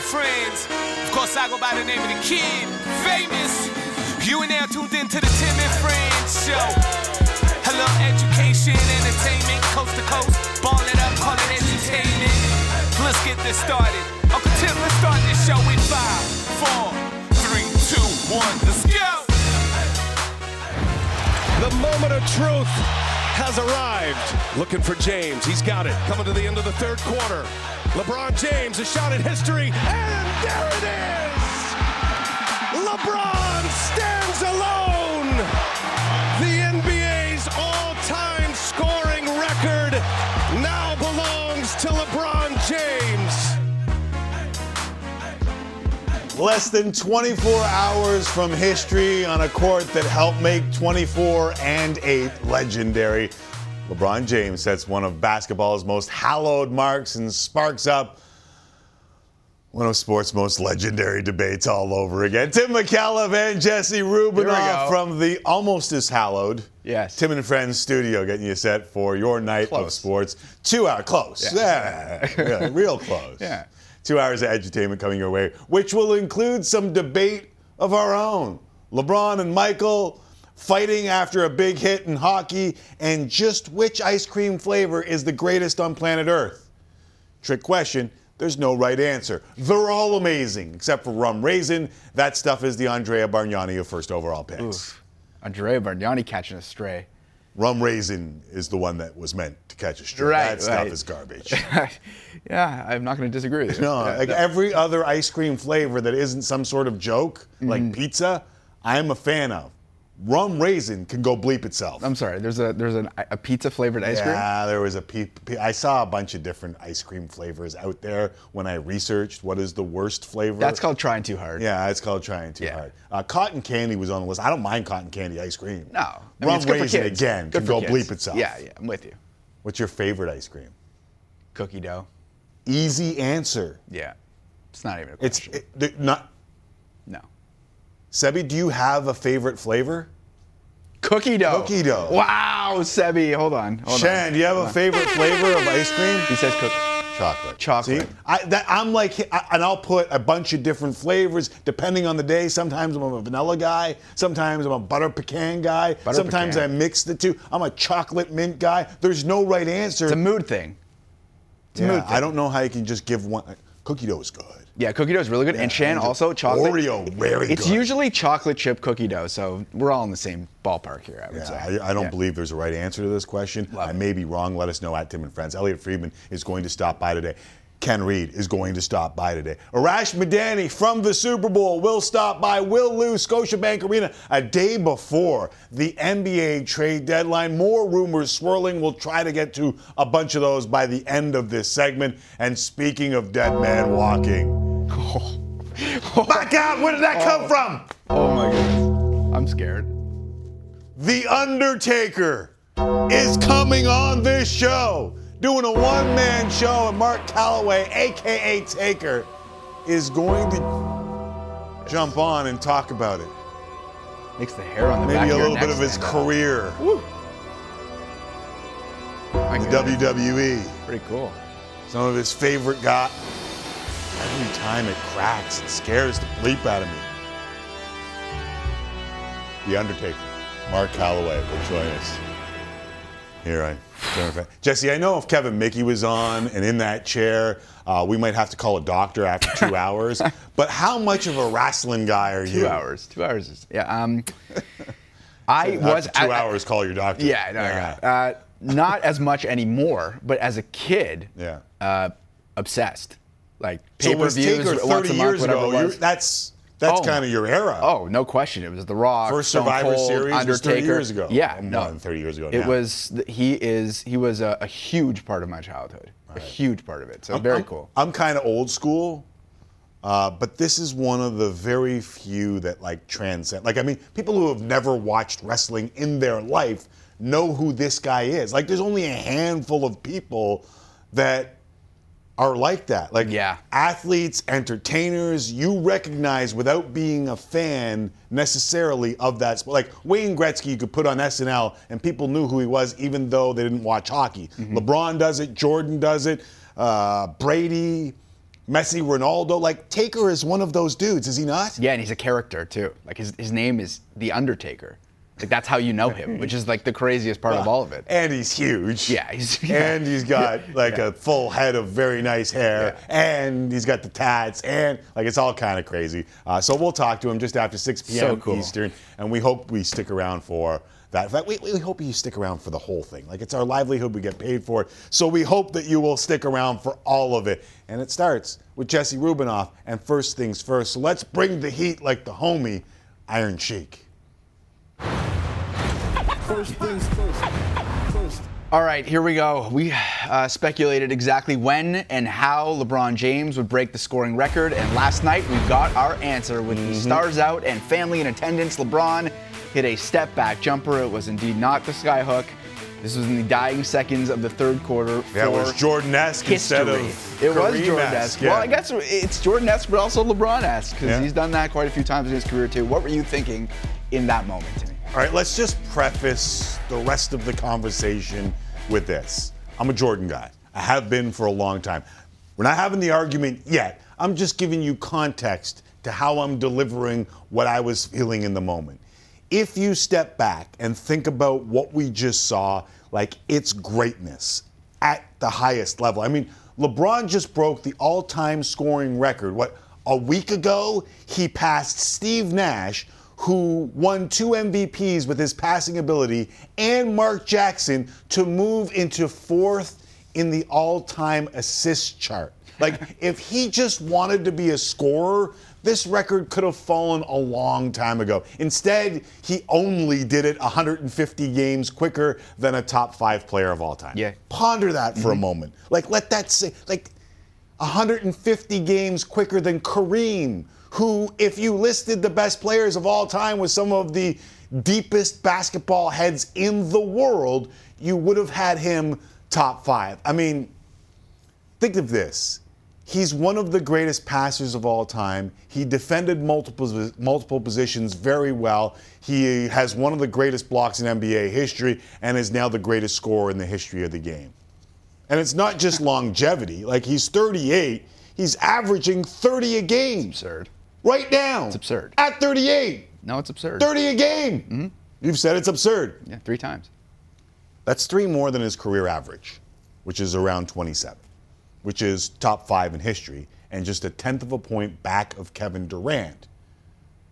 and friends. Of course, I go by the name of the kid, famous. You and now tuned in to the Tim and Friends show. Hello, education, entertainment, coast to coast. Ball it up, call it entertainment. Let's get this started. Uncle Tim, let's start this show in five, four, three, two, one. Let's go. The moment of truth has arrived. Looking for James. He's got it. Coming to the end of the third quarter. LeBron James, a shot at history. And there it is! LeBron stands alone! Less than 24 hours from history on a court that helped make 24 and 8 legendary. LeBron James sets one of basketball's most hallowed marks and sparks up one of sports' most legendary debates all over again. Tim Micallef and Jesse Rubinoff from the almost as hallowed Yes. Tim and Friends studio getting you set for your night of sports. Two hour close. Yeah. yeah, real close. Yeah. Two hours of edutainment coming your way, which will include some debate of our own. LeBron and Michael fighting after a big hit in hockey, and just which ice cream flavor is the greatest on planet Earth? Trick question. There's no right answer. They're all amazing, except for rum raisin. That stuff is the Andrea Bargnani of first overall picks. Andrea Bargnani catching a stray. Rum raisin is the one that was meant to catch a stray. Right, that stuff right. is garbage. yeah, I'm not going to disagree with you. No, Yeah, like no. every other ice cream flavor that isn't some sort of joke, Mm-hmm. like pizza, I'm a fan of. Rum raisin can go bleep itself. I'm sorry. There's a there's an, a pizza flavored ice cream. yeah, there was a pe- pe- I saw a bunch of different ice cream flavors out there when I researched what is the worst flavor. That's called trying too hard. Yeah, it's called trying too Yeah. hard. Uh, cotton candy was on the list. I don't mind cotton candy ice cream. No. I mean, Rum it's raisin again Good can go kids. bleep itself. Yeah, yeah, I'm with you. What's your favorite ice cream? Cookie dough. Easy answer. Yeah. It's not even a It's question. it, not. No. Sebi, do you have a favorite flavor? Cookie dough. Cookie dough. Wow, Sebi. Hold on. Hold Shan, on. do you have a favorite flavor of ice cream? He says cookie. Chocolate. Chocolate. See, I, that, I'm like, I, and I'll put a bunch of different flavors depending on the day. Sometimes I'm a vanilla guy. Sometimes I'm a butter pecan guy. Butter sometimes pecan. I mix the two. I'm a chocolate mint guy. There's no right answer. It's a mood thing. It's a Yeah, mood thing. I don't know how you can just give one. Cookie dough is good. Yeah, cookie dough is really good. and Shan also chocolate. Oreo, very good. It's good. usually chocolate chip cookie dough, so we're all in the same ballpark here, I would say. Yeah, I, I don't Yeah. believe there's a right answer to this question. Love I it. may be wrong. Let us know at Tim and Friends. Elliot Friedman is going to stop by today. Ken Reed is going to stop by today. Arash Madani from the Super Bowl will stop by. Will Lou's Scotiabank Arena a day before the NBA trade deadline. More rumors swirling. We'll try to get to a bunch of those by the end of this segment. And speaking of dead man walking, back God, Where did that oh. come from? Oh my goodness. I'm scared. The Undertaker is coming on this show, doing a one man show, and Mark Calloway, aka Taker, is going to jump on and talk about it. Makes the hair on the back Maybe a little bit of his career My in the. WWE. Pretty cool. Some of his favorite got. Every time it cracks, it scares the bleep out of me. The Undertaker, Mark Calloway, will join us. Here I, Jesse. I know if Kevin Mickey was on and in that chair, uh, we might have to call a doctor after two hours. But how much of a wrestling guy are you? Two hours. Two hours is yeah. Um, I was After two I- I- hours, call your doctor. Yeah, no, no, Uh, not as much anymore, but as a kid, Yeah. uh, obsessed. Like So pay per views 30 once a month, years whatever ago? it. That's that's Oh. kind of your era. Oh, no question. It was The Rock. First Stone Survivor Cold, Series Undertaker. was 30 years ago. Yeah, no, more than 30 years ago It now. was. He is. He was a, a huge part of my childhood. A huge part of it. So very I'm, cool. I'm kind of old school, uh, but this is one of the very few that like transcend. Like, I mean, people who have never watched wrestling in their life know who this guy is. Like, there's only a handful of people that are like that. Like, Yeah. athletes, entertainers, you recognize without being a fan necessarily of that sport. Like Wayne Gretzky, you could put on SNL and people knew who he was even though they didn't watch hockey. Mm-hmm. LeBron does it, Jordan does it, uh, Brady. Messi, Ronaldo. Like Taker is one of those dudes, is he not? Yeah, and he's a character too. Like his, his name is The Undertaker. Like that's how you know him, which is like the craziest part of all of it. And he's huge. Yeah, he's- yeah. and he's got like a full head of very nice hair, and he's got the tats, and like it's all kind of crazy. Uh, so we'll talk to him just after 6 p.m. So cool. Eastern, and we hope we stick around for that. In fact, we, we hope you stick around for the whole thing. Like it's our livelihood, we get paid for it. So we hope that you will stick around for all of it. And it starts with Jesse Rubinoff. And first things first, so let's bring the heat like the homie, Iron Sheik. First things first. First. All right, here we go. We uh, speculated exactly when and how LeBron James would break the scoring record, and last night we got our answer with the stars out and family in attendance. LeBron hit a step back jumper. It was indeed not the skyhook. This was in the dying seconds of the third quarter. Yeah, it was Jordan-esque instead of It was Jordan-esque. yeah. Well, I guess it's Jordan-esque, but also LeBron-esque because Yeah. he's done that quite a few times in his career too. What were you thinking in that moment? All right, let's just preface the rest of the conversation with this. I'm a Jordan guy. I have been for a long time. We're not having the argument yet. I'm just giving you context to how I'm delivering what I was feeling in the moment. If you step back and think about what we just saw, like it's greatness at the highest level. I mean, LeBron just broke the all time scoring record. What, a week ago, he passed Steve Nash, who won two MVPs with his passing ability, and Mark Jackson to move into fourth in the all time assist chart. Like, if he just wanted to be a scorer, this record could have fallen a long time ago. Instead, he only did it 150 games quicker than a top five player of all time. Yeah. Ponder that for a mm-hmm. moment. Like, let that say, like, 150 games quicker than Kareem, who, if you listed the best players of all time with some of the deepest basketball heads in the world, you would have had him top five. I mean, think of this. He's one of the greatest passers of all time. He defended multiple multiple positions very well. He has one of the greatest blocks in NBA history and is now the greatest scorer in the history of the game. And it's not just longevity. Like he's 38, he's averaging 30 a game. Absurd. Right now. It's absurd. At 38, No, it's absurd. 30 a game. Mm-hmm. You've said it's absurd. Yeah, three times. That's three more than his career average, which is around 27, which is top five in history, and just a tenth of a point back of Kevin Durant.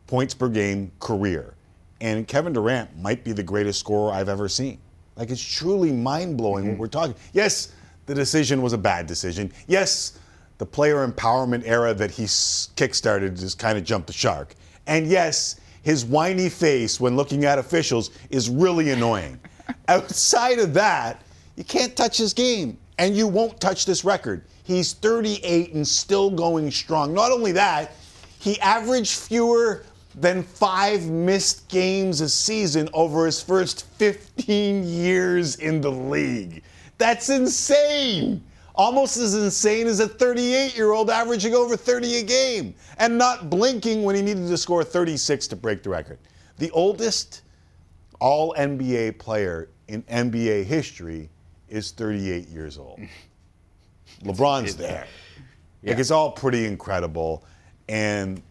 Points per game career. And Kevin Durant might be the greatest scorer I've ever seen. Like, it's truly mind blowing what mm-hmm. we're talking. Yes, the decision was a bad decision. Yes, the player empowerment era that he kickstarted just kind of jumped the shark. And yes, his whiny face when looking at officials is really annoying. Outside of that, you can't touch his game, and you won't touch this record. He's 38 and still going strong. Not only that, he averaged fewer than five missed games a season over his first 15 years in the league. That's insane. Almost as insane as a 38 year old averaging over 30 a game and not blinking when he needed to score 36 to break the record. The oldest all NBA player in NBA history is 38 years old. LeBron's there. Like it's all pretty incredible. And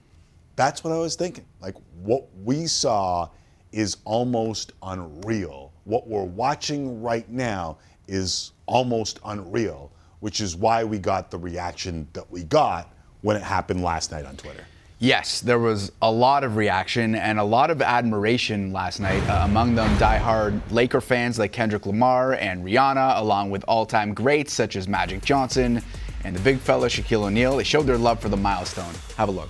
that's what I was thinking. Like what we saw is almost unreal. What we're watching right now is almost unreal, which is why we got the reaction that we got when it happened last night on Twitter. Yes, there was a lot of reaction and a lot of admiration last night. Uh, among them, diehard Laker fans like Kendrick Lamar and Rihanna, along with all time greats such as Magic Johnson and the big fella Shaquille O'Neal. They showed their love for the milestone. Have a look.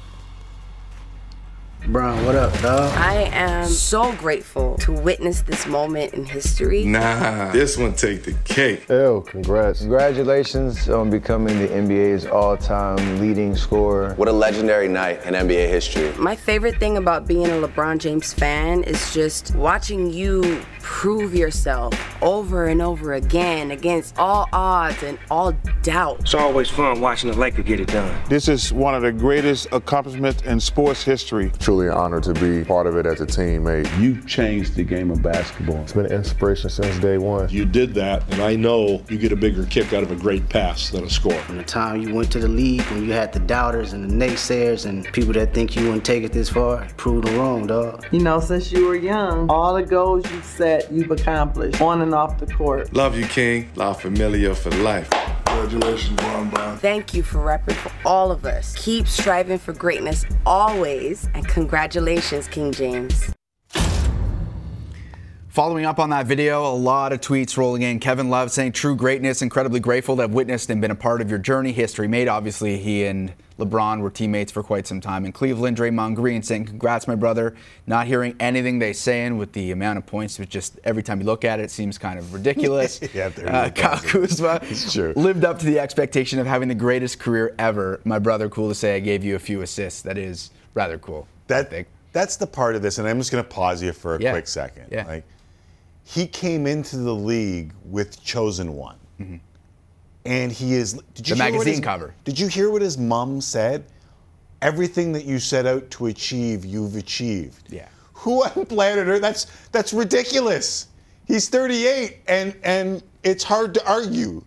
Bron, what up, dog? I am so grateful to witness this moment in history. Nah, this one take the cake. Hell, congrats. Congratulations on becoming the NBA's all-time leading scorer. What a legendary night in NBA history. My favorite thing about being a LeBron James fan is just watching you prove yourself over and over again against all odds and all doubt. It's always fun watching the Lakers get it done. This is one of the greatest accomplishments in sports history. Truly an honor to be part of it as a teammate. You changed the game of basketball. It's been an inspiration since day one. You did that, and I know you get a bigger kick out of a great pass than a score. From the time you went to the league, when you had the doubters and the naysayers and people that think you wouldn't take it this far, proved them wrong, dog. You know, since you were young, all the goals you've set, you've accomplished on and off the court. Love you, King. La Familia for life. Congratulations, Bron. Thank you for repping for all of us. Keep striving for greatness always, and congratulations, King James. Following up on that video, a lot of tweets rolling in. Kevin Love saying, True greatness, incredibly grateful to have witnessed and been a part of your journey. History made. Obviously, he and LeBron were teammates for quite some time in Cleveland. Draymond Green saying, Congrats, my brother. Not hearing anything they saying with the amount of points, which just every time you look at it, it seems kind of ridiculous. Yeah, there uh. Kyle Kuzma lived up to the expectation of having the greatest career ever. My brother, cool to say, I gave you a few assists. That is rather cool. That that's the part of this, and I'm just going to pause you for a Yeah. quick second. Yeah. Like he came into the league with chosen one, and he is. Did you Mm-hmm. The magazine his- cover. Did you hear what his mom said? Everything that you set out to achieve, you've achieved. Yeah. Who on planet Earth? That's that's ridiculous. He's 38, and and it's hard to argue.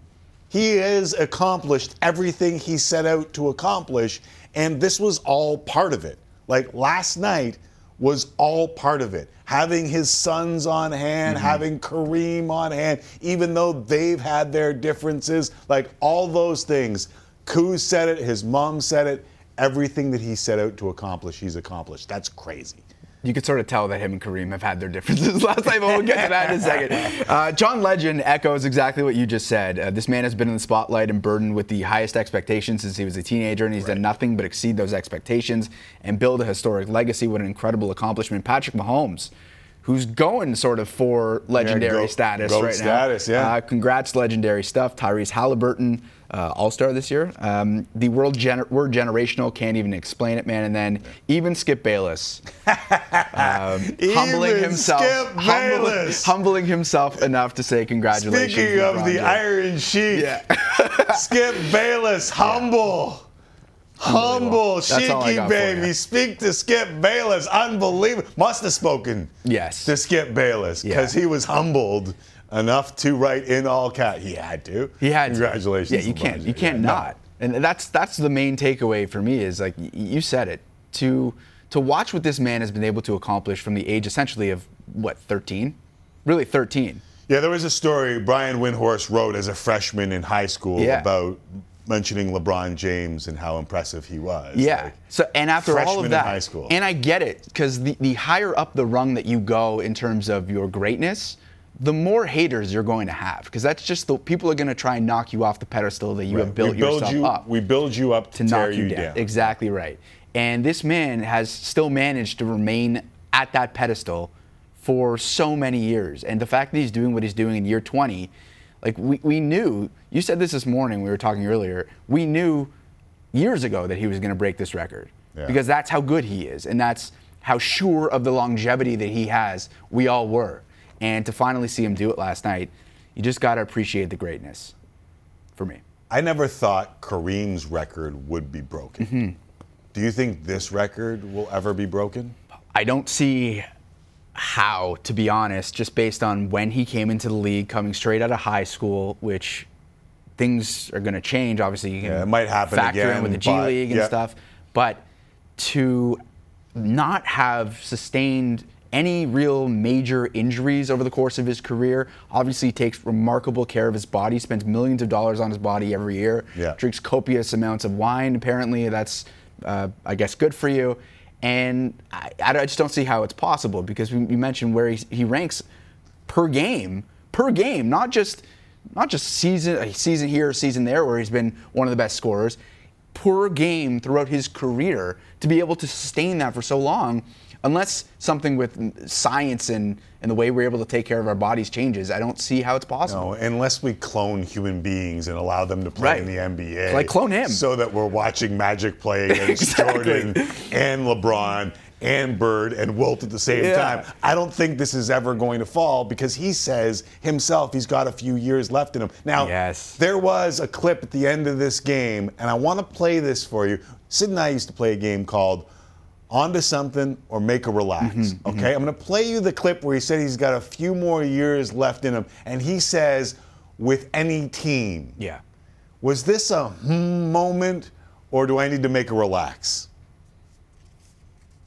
He has accomplished everything he set out to accomplish, and this was all part of it. Like last night was all part of it. Having his sons on hand, mm-hmm. having Kareem on hand, even though they've had their differences, like all those things. Kuz said it, his mom said it. Everything that he set out to accomplish, he's accomplished. That's crazy. You could sort of tell that him and Kareem have had their differences last night, but we'll get to that in a second. Uh, John Legend echoes exactly what you just said. Uh, this man has been in the spotlight and burdened with the highest expectations since he was a teenager, and he's done nothing but exceed those expectations and build a historic legacy. What an incredible accomplishment. Patrick Mahomes, who's going sort of for legendary goat- status goat right status, now. yeah. Uh, congrats, legendary stuff. Tyrese Halliburton, uh, All Star this year. Um, the world gener- word generational can't even explain it, man. And then even Skip Bayless, um, humbling himself, Skip humbling, Bayless. humbling himself enough to say congratulations. Speaking of LeBron the James. Iron Sheik, Yeah. Skip Bayless, humble. Humble, That's all I cheeky baby. Speak to Skip Bayless. Unbelievable. Must have spoken Yes. to Skip Bayless because Yeah. he was humbled enough to write in all caps. He had to. He had to. Congratulations. Yeah, you can't. You can't Yeah, no. not. And that's that's the main takeaway for me is like you said it to to watch what this man has been able to accomplish from the age essentially of what 13, really 13. Yeah, there was a story Brian Windhorst wrote as a freshman in high school Yeah. about mentioning LeBron James and how impressive he was. Yeah. Like, so and after all of in that, high school. and I get it because the, the higher up the rung that you go in terms of your greatness, the more haters you're going to have because that's just the people are going to try and knock you off the pedestal that you have built we build yourself you, up. We build you up to, to tear knock you, you down. Exactly right. And this man has still managed to remain at that pedestal for so many years. And the fact that he's doing what he's doing in year 20, like we, we knew, you said this this morning, we were talking earlier, we knew years ago that he was going to break this record Yeah. because that's how good he is. And that's how sure of the longevity that he has, we all were. And to finally see him do it last night, you just got to appreciate the greatness for me. I never thought Kareem's record would be broken. Mm-hmm. Do you think this record will ever be broken? I don't see how, to be honest, just based on when he came into the league, coming straight out of high school, which things are going to change. Obviously, you can Yeah, it might happen factor again, in with the G but- League and yeah. stuff. But to not have sustained any real major injuries over the course of his career, obviously he takes remarkable care of his body, spends millions of dollars on his body every year, Yeah. drinks copious amounts of wine. Apparently, that's, uh, I guess, good for you. And I, I just don't see how it's possible because you mentioned where he, he ranks per game, per game, not just not just season a season here, a season there, where he's been one of the best scorers, per game throughout his career to be able to sustain that for so long. Unless something with science and, and the way we're able to take care of our bodies changes, I don't see how it's possible. No, unless we clone human beings and allow them to play in the NBA. Like clone him. So that we're watching Magic play against Exactly. Jordan and LeBron and Bird and Wilt at the same Yeah. time. I don't think this is ever going to fall because he says himself he's got a few years left in him. Now, Yes. there was a clip at the end of this game, and I want to play this for you. Sid and I used to play a game called onto something or make a relax. okay, I'm going to play you the clip where he said he's got a few more years left in him, and he says, with any team. Yeah. Was this a hmm moment, or do I need to make a relax?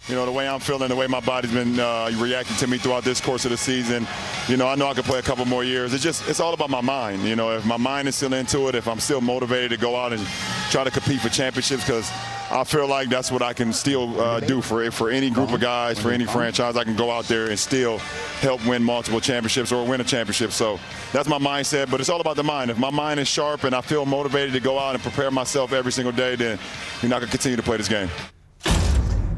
You know, the way I'm feeling, the way my body's been uh, reacting to me throughout this course of the season, you know, I know I could play a couple more years. It's just, it's all about my mind. You know, if my mind is still into it, if I'm still motivated to go out and try to compete for championships, because I feel like that's what I can still uh, do for for any group of guys, for any franchise. I can go out there and still help win multiple championships or win a championship. So that's my mindset. But it's all about the mind. If my mind is sharp and I feel motivated to go out and prepare myself every single day, then you're not going to continue to play this game.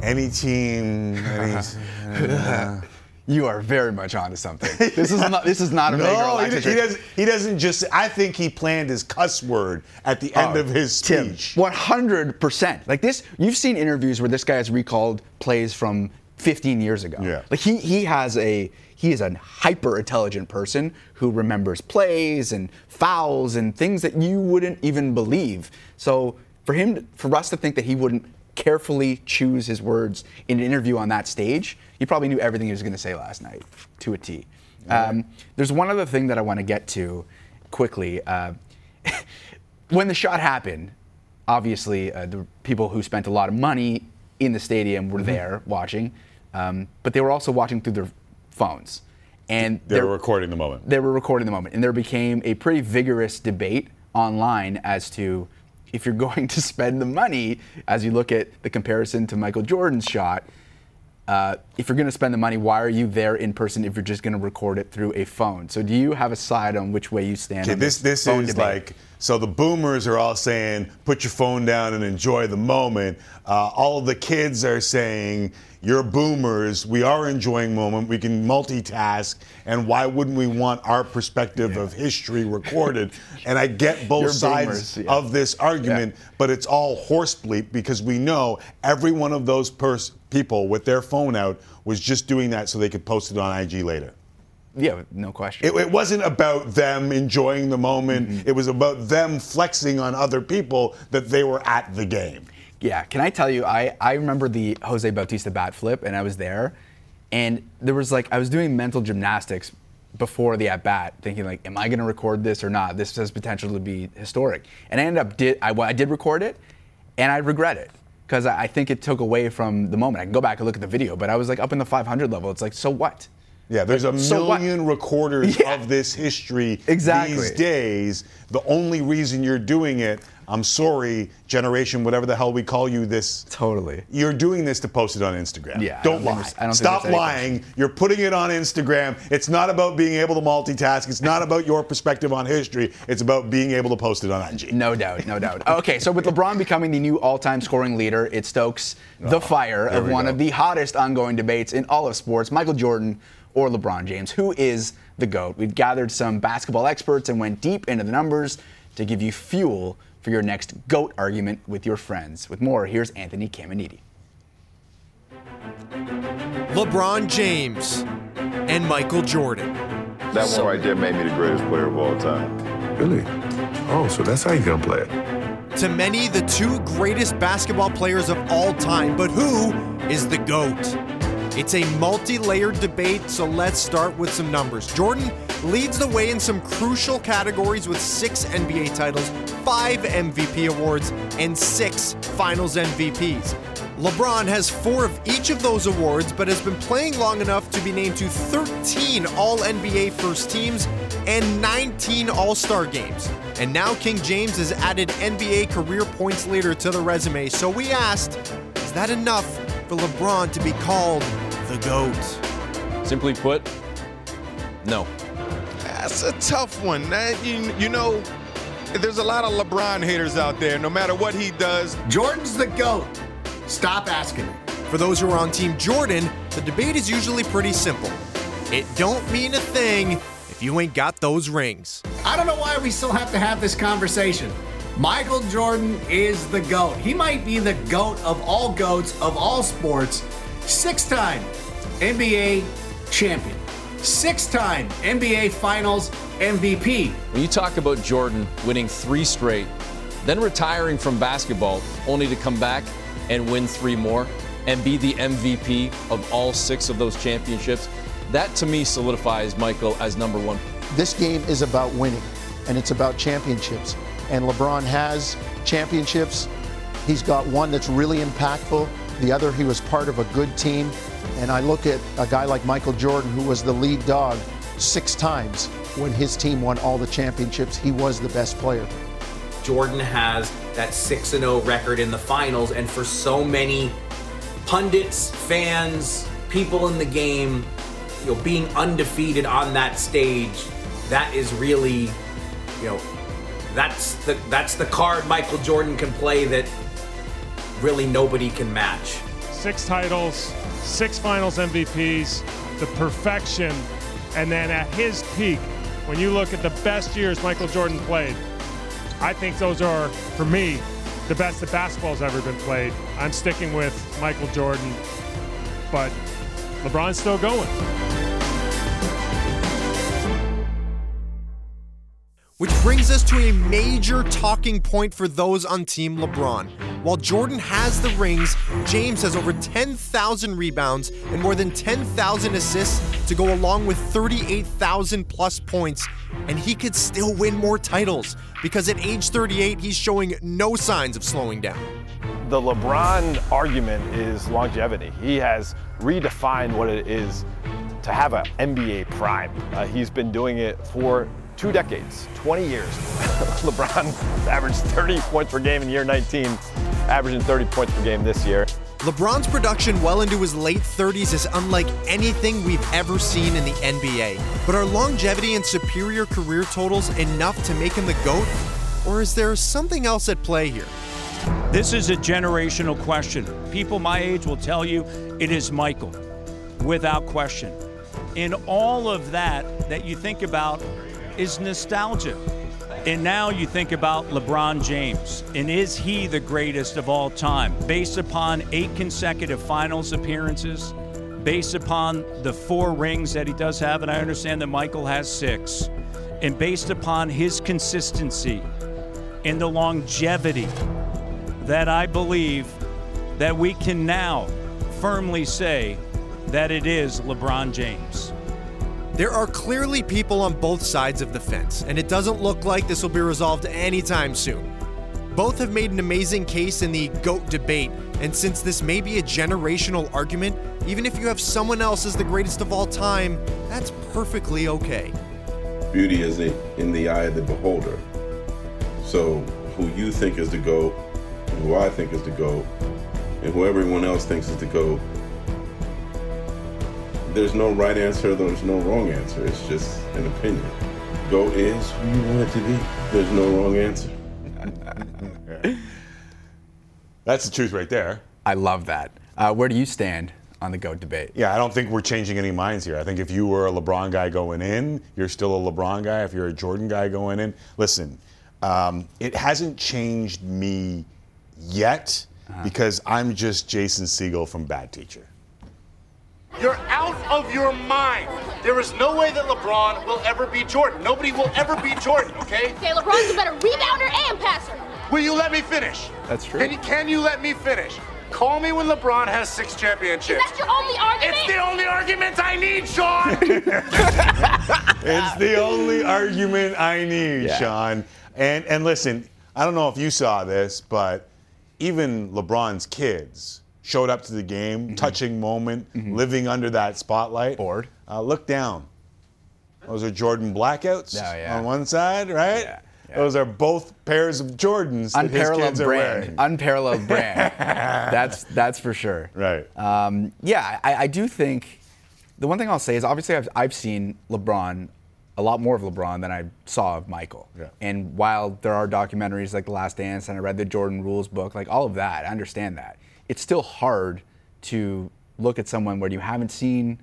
Any team, any, You are very much onto something. This is not. This is not a no, he, he doesn't. He doesn't just. I think he planned his cuss word at the end Oh, of his speech. 100%. Like this, you've seen interviews where this guy has recalled plays from 15 years ago. Yeah. Like he he has a he is a hyper intelligent person who remembers plays and fouls and things that you wouldn't even believe. So for him, for us to think that he wouldn't carefully choose his words in an interview on that stage, he probably knew everything he was going to say last night to a T. Um, there's one other thing that I want to get to quickly. Uh, when the shot happened, obviously uh, the people who spent a lot of money in the stadium were there watching, um, but they were also watching through their phones. And They were recording the moment. they were recording the moment, and there became a pretty vigorous debate online as to if you're going to spend the money, as you look at the comparison to Michael Jordan's shot. Uh, if you're going to spend the money, why are you there in person if you're just going to record it through a phone? So, do you have a side on which way you stand? Okay, this this phone is debate? like so the boomers are all saying put your phone down and enjoy the moment. Uh, all of the kids are saying you're boomers. We are enjoying moment. We can multitask, and why wouldn't we want our perspective of history recorded? and I get both You're sides boomers, yeah. of this argument, but it's all horse bleep because we know every one of those pers- people with their phone out was just doing that so they could post it on IG later. Yeah, no question. It, it wasn't about them enjoying the moment. Mm-hmm. It was about them flexing on other people that they were at the game. Yeah, can I tell you, I, I remember the Jose Bautista bat flip, and I was there, and there was like, I was doing mental gymnastics before the at bat, thinking like, am I going to record this or not? This has potential to be historic. And I ended up, did, I, I did record it, and I regret it. Because I I think it took away from the moment. I can go back and look at the video, but I was like up in the 500 level. It's like, so what? Yeah, there's a So what? million recorders Yeah. of this history Exactly. these days. The only reason you're doing it, I'm sorry, generation, whatever the hell we call you this. Totally. You're doing this to post it on Instagram. Yeah, Don't don't lie. I don't Stop lying. You're putting it on Instagram. It's not about being able to multitask. It's not about your perspective on history. It's about being able to post it on IG. No doubt, no doubt. Okay, so with LeBron becoming the new all-time scoring leader, it stokes the oh, fire there of one go. of the hottest ongoing debates in all of sports: Michael Jordan or LeBron James. Who is the goat? We've gathered some basketball experts and went deep into the numbers to give you fuel for your next goat argument with your friends. With more, here's Anthony Caminiti. LeBron James and Michael Jordan. That one right there made me the greatest player of all time. Really? Oh, so that's how you gonna play it? To many, the two greatest basketball players of all time, but who is the GOAT? It's a multi layered debate, so let's start with some numbers. Jordan leads the way in some crucial categories with six NBA titles, five MVP awards, and six finals MVPs. LeBron has four of each of those awards, but has been playing long enough to be named to 13 All NBA first teams and 19 All Star games. And now King James has added NBA career points leader to the resume. So we asked, is that enough for LeBron to be called the GOAT? Simply put, no. That's a tough one. That- you, you know, there's a lot of LeBron haters out there. No matter what he does, Jordan's the GOAT. Stop asking me. For those who are on Team Jordan, the debate is usually pretty simple. It don't mean a thing if you ain't got those rings. I don't know why we still have to have this conversation. Michael Jordan is the GOAT. He might be the GOAT of all GOATs of all sports. Six time NBA champion, six time NBA Finals MVP. When you talk about Jordan winning three straight, then retiring from basketball only to come back and win three more, and be the MVP of all six of those championships, that to me solidifies Michael as number one. This game is about winning, and it's about championships. And LeBron has championships. He's got one that's really impactful. The other, he was part of a good team. And I look at a guy like Michael Jordan, who was the lead dog six times when his team won all the championships. He was the best player. Jordan has that 6 0 record in the finals, and for so many pundits, fans, people in the game, you know, being undefeated on that stage, that is really, you know, that's the that's the card Michael Jordan can play that really nobody can match. Six titles, six finals MVPs, the perfection, and then at his peak, when you look at the best years Michael Jordan played, I think those are, for me, the best that basketball's ever been played. I'm sticking with Michael Jordan, but LeBron's still going. Which brings us to a major talking point for those on Team LeBron. While Jordan has the rings, James has over 10,000 rebounds and more than 10,000 assists to go along with 38,000 plus points, and he could still win more titles because at age 38, he's showing no signs of slowing down. The LeBron argument is longevity. He has redefined what it is to have an NBA prime. Uh, he's been doing it for two decades, 20 years. LeBron averaged 30 points per game in year 19, averaging 30 points per game this year. LeBron's production well into his late 30s is unlike anything we've ever seen in the NBA. But are longevity and superior career totals enough to make him the GOAT? Or is there something else at play here? This is a generational question. People my age will tell you it is Michael, without question. In all of that that you think about is nostalgia. And now you think about LeBron James. And is he the greatest of all time? Based upon eight consecutive finals appearances, based upon the four rings that he does have, and I understand that Michael has six, and based upon his consistency and the longevity that I believe that we can now firmly say that it is LeBron James. There are clearly people on both sides of the fence, and it doesn't look like this will be resolved anytime soon. Both have made an amazing case in the GOAT debate, and since this may be a generational argument, even if you have someone else as the greatest of all time, that's perfectly okay. Beauty is in the eye of the beholder. So, who you think is the GOAT, who I think is the GOAT, and who everyone else thinks is the GOAT, there's no right answer, there's no wrong answer. It's just an opinion. GOAT is who you want it to be. There's no wrong answer. That's the truth right there. I love that. Uh, where do you stand on the GOAT debate? Yeah, I don't think we're changing any minds here. I think if you were a LeBron guy going in, you're still a LeBron guy. If you're a Jordan guy going in, listen, um, it hasn't changed me yet uh-huh. because I'm just Jason Segel from Bad Teacher. You're out of your mind. There is no way that LeBron will ever be Jordan. Nobody will ever be Jordan, okay? Okay, LeBron's a better rebounder and passer. Will you let me finish? That's true. Can you, can you let me finish? Call me when LeBron has six championships. Is that your only argument? It's the only argument I need, Sean. it's the only argument I need, yeah. Sean. And and listen, I don't know if you saw this, but even LeBron's kids showed up to the game, mm-hmm. touching moment, mm-hmm. living under that spotlight. Bored. Uh, look down. Those are Jordan blackouts oh, yeah. on one side, right? Yeah, yeah. Those are both pairs of Jordans Unparalleled his kids are brand. Unparalleled brand. that's that's for sure. Right. Um, yeah, I, I, do think the one thing I'll say is obviously I've, I've seen LeBron a lot more of LeBron than I saw of Michael. Yeah. And while there are documentaries like The Last Dance and I read the Jordan Rules book, like all of that, I understand that it's still hard to look at someone where you haven't seen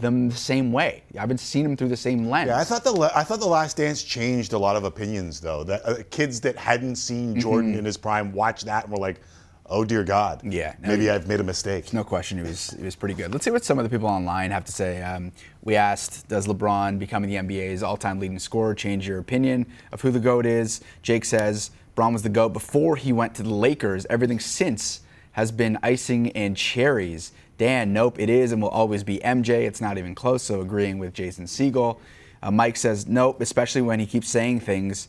them the same way. I haven't seen them through the same lens. Yeah, I thought the I thought the Last Dance changed a lot of opinions though. That uh, kids that hadn't seen Jordan mm-hmm. in his prime watched that and were like, "Oh dear God, yeah, no, maybe I've made a mistake." No question, it was it was pretty good. Let's see what some of the people online have to say. Um, we asked, "Does LeBron becoming the NBA's all-time leading scorer change your opinion of who the goat is?" Jake says, "Bron was the goat before he went to the Lakers. Everything since." Has been icing and cherries. Dan, nope, it is and will always be MJ. It's not even close, so agreeing with Jason Segel. Uh, Mike says, nope, especially when he keeps saying things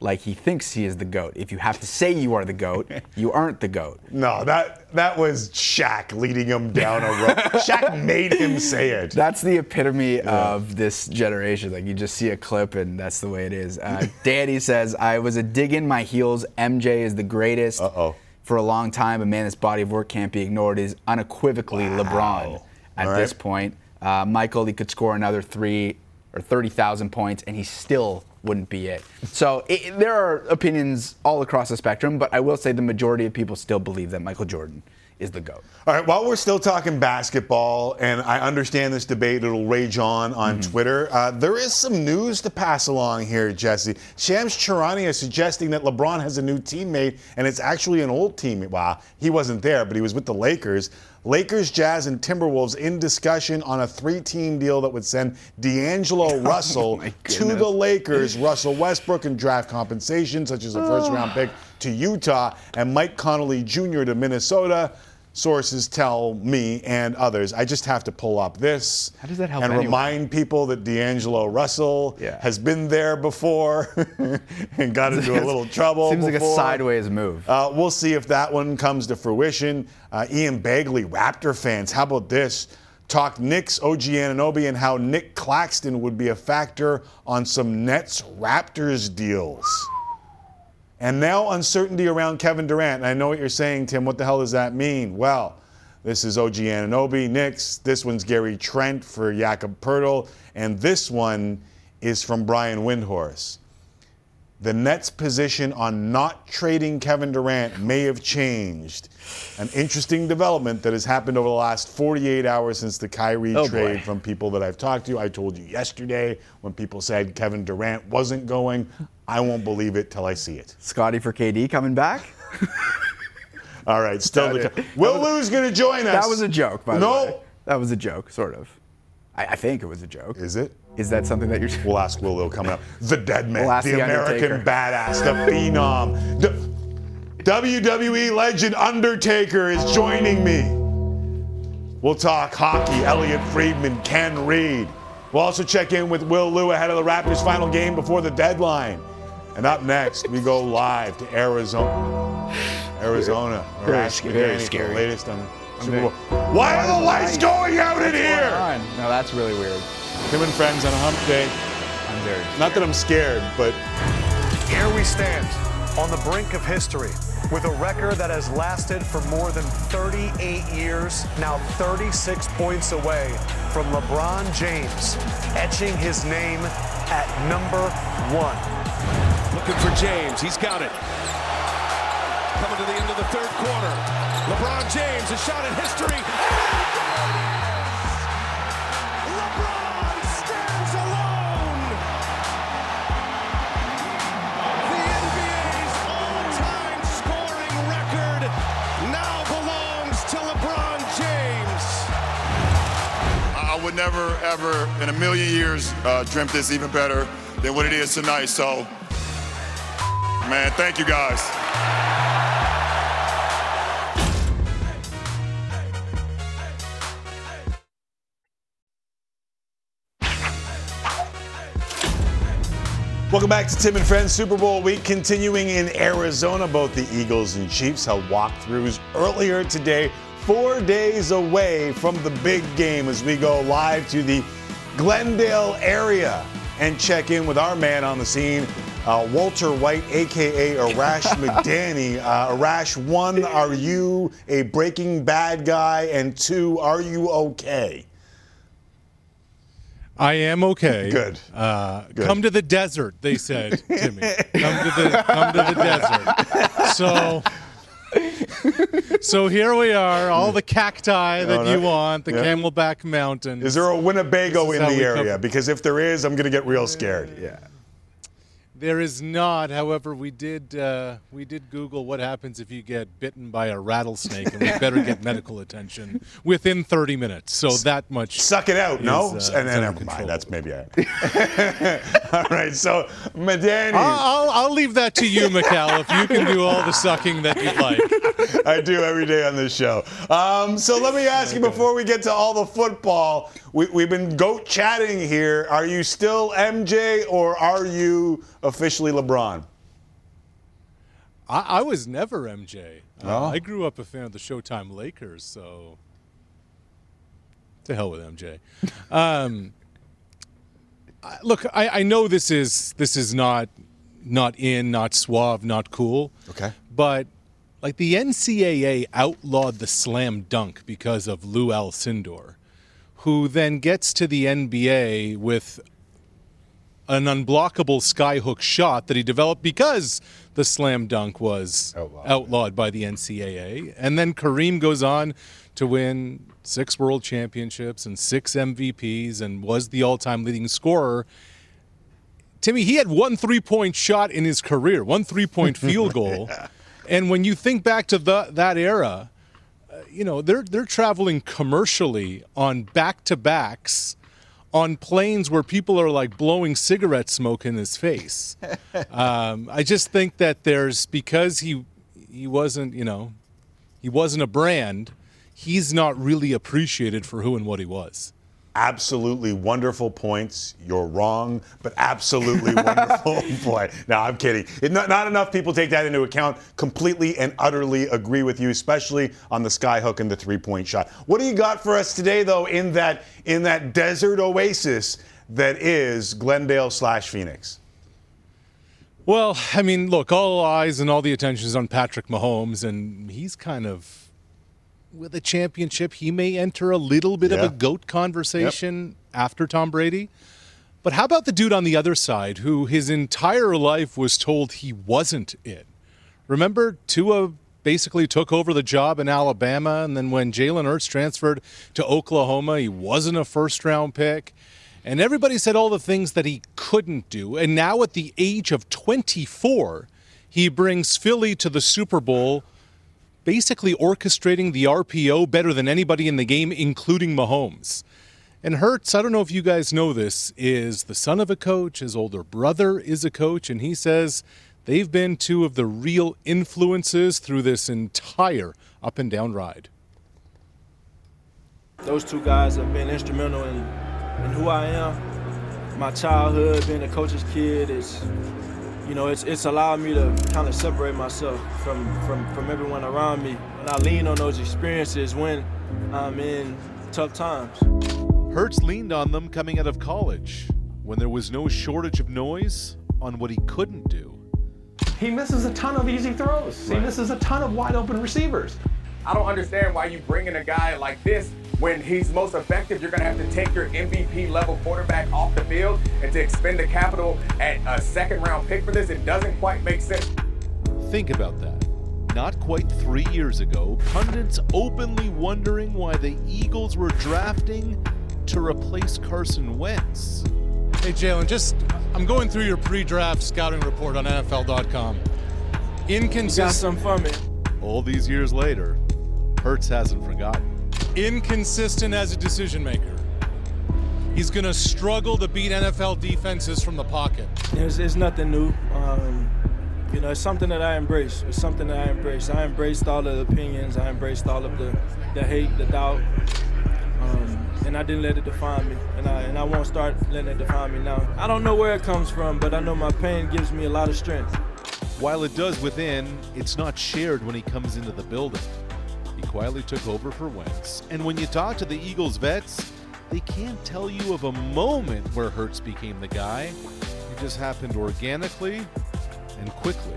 like he thinks he is the GOAT. If you have to say you are the GOAT, you aren't the GOAT. No, that that was Shaq leading him down a road. Shaq made him say it. That's the epitome of this generation. Like you just see a clip and that's the way it is. Uh, Danny says, I was a dig in my heels. MJ is the greatest. Uh-oh. For a long time, a man, this body of work can't be ignored. Is unequivocally LeBron at All this point. Uh, Michael, he could score another three or 30,000 points and he still wouldn't be it. So it, there are opinions all across the spectrum, but I will say the majority of people still believe that Michael Jordan is the GOAT. All right, while we're still talking basketball, and I understand this debate, it'll rage on on Twitter, uh, there is some news to pass along here, Jesse. Shams Charania is suggesting that LeBron has a new teammate, and it's actually an old teammate. Well, he wasn't there, but he was with the Lakers. Lakers, Jazz, and Timberwolves in discussion on a three team deal that would send D'Angelo Russell to the Lakers, Russell Westbrook, and draft compensation, such as a first round pick, to Utah, and Mike Conley Jr. to Minnesota. Sources tell me and others. I just have to pull up this How does that help and anyone? remind people that D'Angelo Russell Yeah. has been there before and got into a little trouble. Seems like a sideways move. Uh, we'll see if that one comes to fruition. Uh, Ian Begley, Raptor fans, how about this? Talk Knicks, OG Anunoby, and how Nic Claxton would be a factor on some Nets Raptors deals. And now uncertainty around Kevin Durant. And I know what you're saying, Tim. What the hell does that mean? Well, this is OG Anunoby, Knicks. This one's Gary Trent for Jakob Poeltl. And this one is from Brian Windhorst. The Nets' position on not trading Kevin Durant may have changed. An interesting development that has happened over the last 48 hours since the Kyrie Oh, trade boy. from people that I've talked to. I told you yesterday when people said Kevin Durant wasn't going. I won't believe it till I see it. Scottie for KD coming back? All right, still the Will Lou's going to join us. That was a joke, by the way. no. way. That was a joke, sort of. I, I think it was a joke. Is it? Is that something that you're? We'll ask Will Lou coming up. The dead man, We'll ask the, the American Undertaker. badass, the phenom, the WWE legend Undertaker is joining me. We'll talk hockey. Elliot Friedman, Ken Reed. We'll also check in with Will Lou ahead of the Raptors' final game before the deadline. And up next, we go live to Arizona. Arizona. Very scary, very for the latest on Super Bowl. Why are the lights going out in What's going here? on? No, that's really weird. Tim and friends on a hump day. I'm very. Not that I'm scared, but Here we stand on the brink of history with a record that has lasted for more than 38 years, now 36 points away from LeBron James etching his name at number one. Looking for James. He's got it. Coming to the end of the third quarter. LeBron James, a shot at history. LeBron stands alone. The NBA's all-time scoring record now belongs to LeBron James. I would never, ever in a million years uh, dreamt this even better than what it is tonight. So, man, thank you guys. Welcome back to Tim and Friends Super Bowl week. Continuing in Arizona, both the Eagles and Chiefs held walkthroughs earlier today, four days away from the big game as we go live to the Glendale area and check in with our man on the scene, uh, Walter White, aka Arash Madani. Uh, Arash, one, are you a Breaking Bad guy? And two, are you okay? I am okay. Good. Uh, Good. Come to the desert, they said, Timmy. come to the come to the desert. So, so here we are, all the cacti that you want, the yeah. Camelback Mountains. Is there a Winnebago This in the we come- area? Because if there is, I'm going to get real scared. Yeah. There is not. However, we did uh, we did Google what happens if you get bitten by a rattlesnake, and we better get medical attention within 30 minutes. So that much. Suck it out, is, no? uh, and then never mind. That's maybe I. all right. So, Madani. I'll, I'll, I'll leave that to you, Mikal, if you can do all the sucking that you'd like. I do every day on this show. Um, so let me ask you before we get to all the football, we, we've been goat chatting here. Are you still MJ or are you officially LeBron? I, I was never MJ. Uh, Oh. I grew up a fan of the Showtime Lakers, so to hell with MJ. Um, I- look, I, I know this is this is not not in, not suave, not cool. Okay. But like the NCAA outlawed the slam dunk because of Lou Alcindor, who then gets to the NBA with an unblockable skyhook shot that he developed because the slam dunk was outlawed, by the NCAA. And then Kareem goes on to win six world championships and six MVPs and was the all time leading scorer. Timmy, he had one three point shot in his career, one three point field goal. And when you think back to the, that era, uh, you know, they're, they're traveling commercially on back to backs on planes where people are like blowing cigarette smoke in his face. um, I just think that there's because he he wasn't you know he wasn't a brand. He's not really appreciated for who and what he was. Absolutely wonderful points. You're wrong, but absolutely wonderful point. No, I'm kidding. It, not, not enough people take that into account. Completely and utterly agree with you, especially on the skyhook and the three-point shot. What do you got for us today, though, in that in that desert oasis that is Glendale slash Phoenix? Well, I mean, look, all eyes and all the attention is on Patrick Mahomes, and he's kind of with a championship. He may enter a little bit Yeah. of a goat conversation after Tom Brady. But how about the dude on the other side who his entire life was told he wasn't it? Remember, Tua basically took over the job in Alabama, and then when Jalen Hurts transferred to Oklahoma, he wasn't a first round pick. And everybody said all the things that he couldn't do. And now at the age of 24, he brings Philly to the Super Bowl, basically orchestrating the RPO better than anybody in the game, including Mahomes. And Hurts, I don't know if you guys know this, is the son of a coach. His older brother is a coach, and he says they've been two of the real influences through this entire up and down ride. Those two guys have been instrumental in, in who I am. My childhood, being a coach's kid, is, you know, it's it's allowed me to kind of separate myself from from from everyone around me, and I lean on those experiences when I'm in tough times. Hurts leaned on them coming out of college when there was no shortage of noise on what he couldn't do. He misses a ton of easy throws. He misses a ton of wide open receivers. I don't understand why you bring in a guy like this when he's most effective. You're going to have to take your MVP level quarterback off the field and to expend the capital at a second round pick for this. It doesn't quite make sense. Think about that. Not quite three years ago, pundits openly wondering why the Eagles were drafting to replace Carson Wentz. Hey, Jalen, just I'm going through your pre-draft scouting report on NFL.com. Inconsistent. got some for me. All these years later, Hurts hasn't forgotten. Inconsistent as a decision maker. He's going to struggle to beat NFL defenses from the pocket. It's, it's nothing new. Um, you know, it's something that I embrace. It's something that I embrace. I embraced all of the opinions. I embraced all of the, the hate, the doubt, um, and I didn't let it define me. And I and I won't start letting it define me now. I don't know where it comes from, but I know my pain gives me a lot of strength. While it does within, it's not shared when he comes into the building. He quietly took over for Wentz. And when you talk to the Eagles vets, they can't tell you of a moment where Hurts became the guy. It just happened organically and quickly.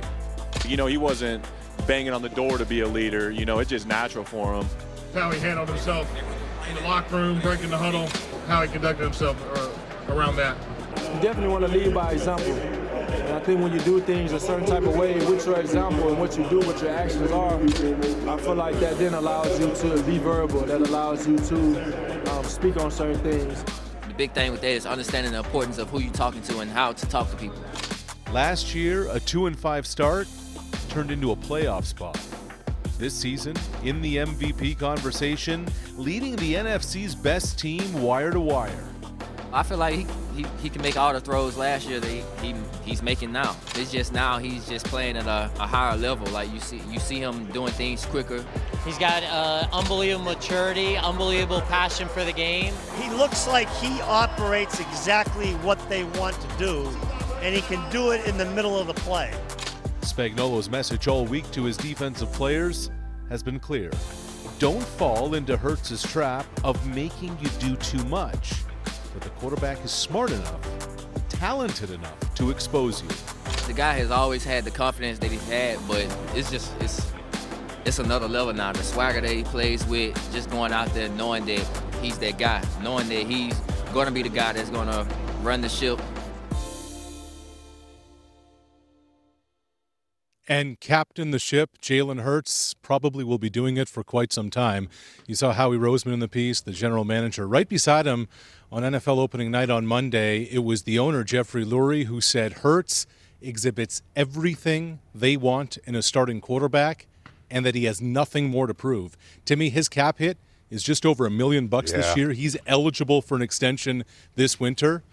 You know, he wasn't banging on the door to be a leader. You know, it's just natural for him. how he handled himself in the locker room, breaking the huddle, how he conducted himself uh, around that. You definitely want to lead by example. And I think when you do things a certain type of way with your example and what you do, what your actions are, I feel like that then allows you to be verbal. That allows you to um, speak on certain things. The big thing with that is understanding the importance of who you're talking to and how to talk to people. Last year, a 2 and 5 start turned into a playoff spot. This season, in the MVP conversation, leading the NFC's best team wire to wire. I feel like he, he, he can make all the throws last year that he, he he's making now. It's just now he's just playing at a, a higher level. Like you see you see him doing things quicker. He's got uh, unbelievable maturity, unbelievable passion for the game. He looks like he operates exactly what they want to do, and he can do it in the middle of the play. Spagnuolo's message all week to his defensive players has been clear. Don't fall into Hurts's trap of making you do too much. But the quarterback is smart enough, talented enough to expose you. The guy has always had the confidence that he's had, but it's just it's it's another level now. The swagger that he plays with, just going out there knowing that he's that guy, knowing that he's going to be the guy that's going to run the ship and captain the ship. Jalen Hurts probably will be doing it for quite some time. You saw Howie Roseman in the piece, the general manager. Right beside him on NFL opening night on Monday, it was the owner, Jeffrey Lurie, who said Hurts exhibits everything they want in a starting quarterback and that he has nothing more to prove. Timmy, his cap hit is just over a million bucks Yeah. this year. He's eligible for an extension this winter.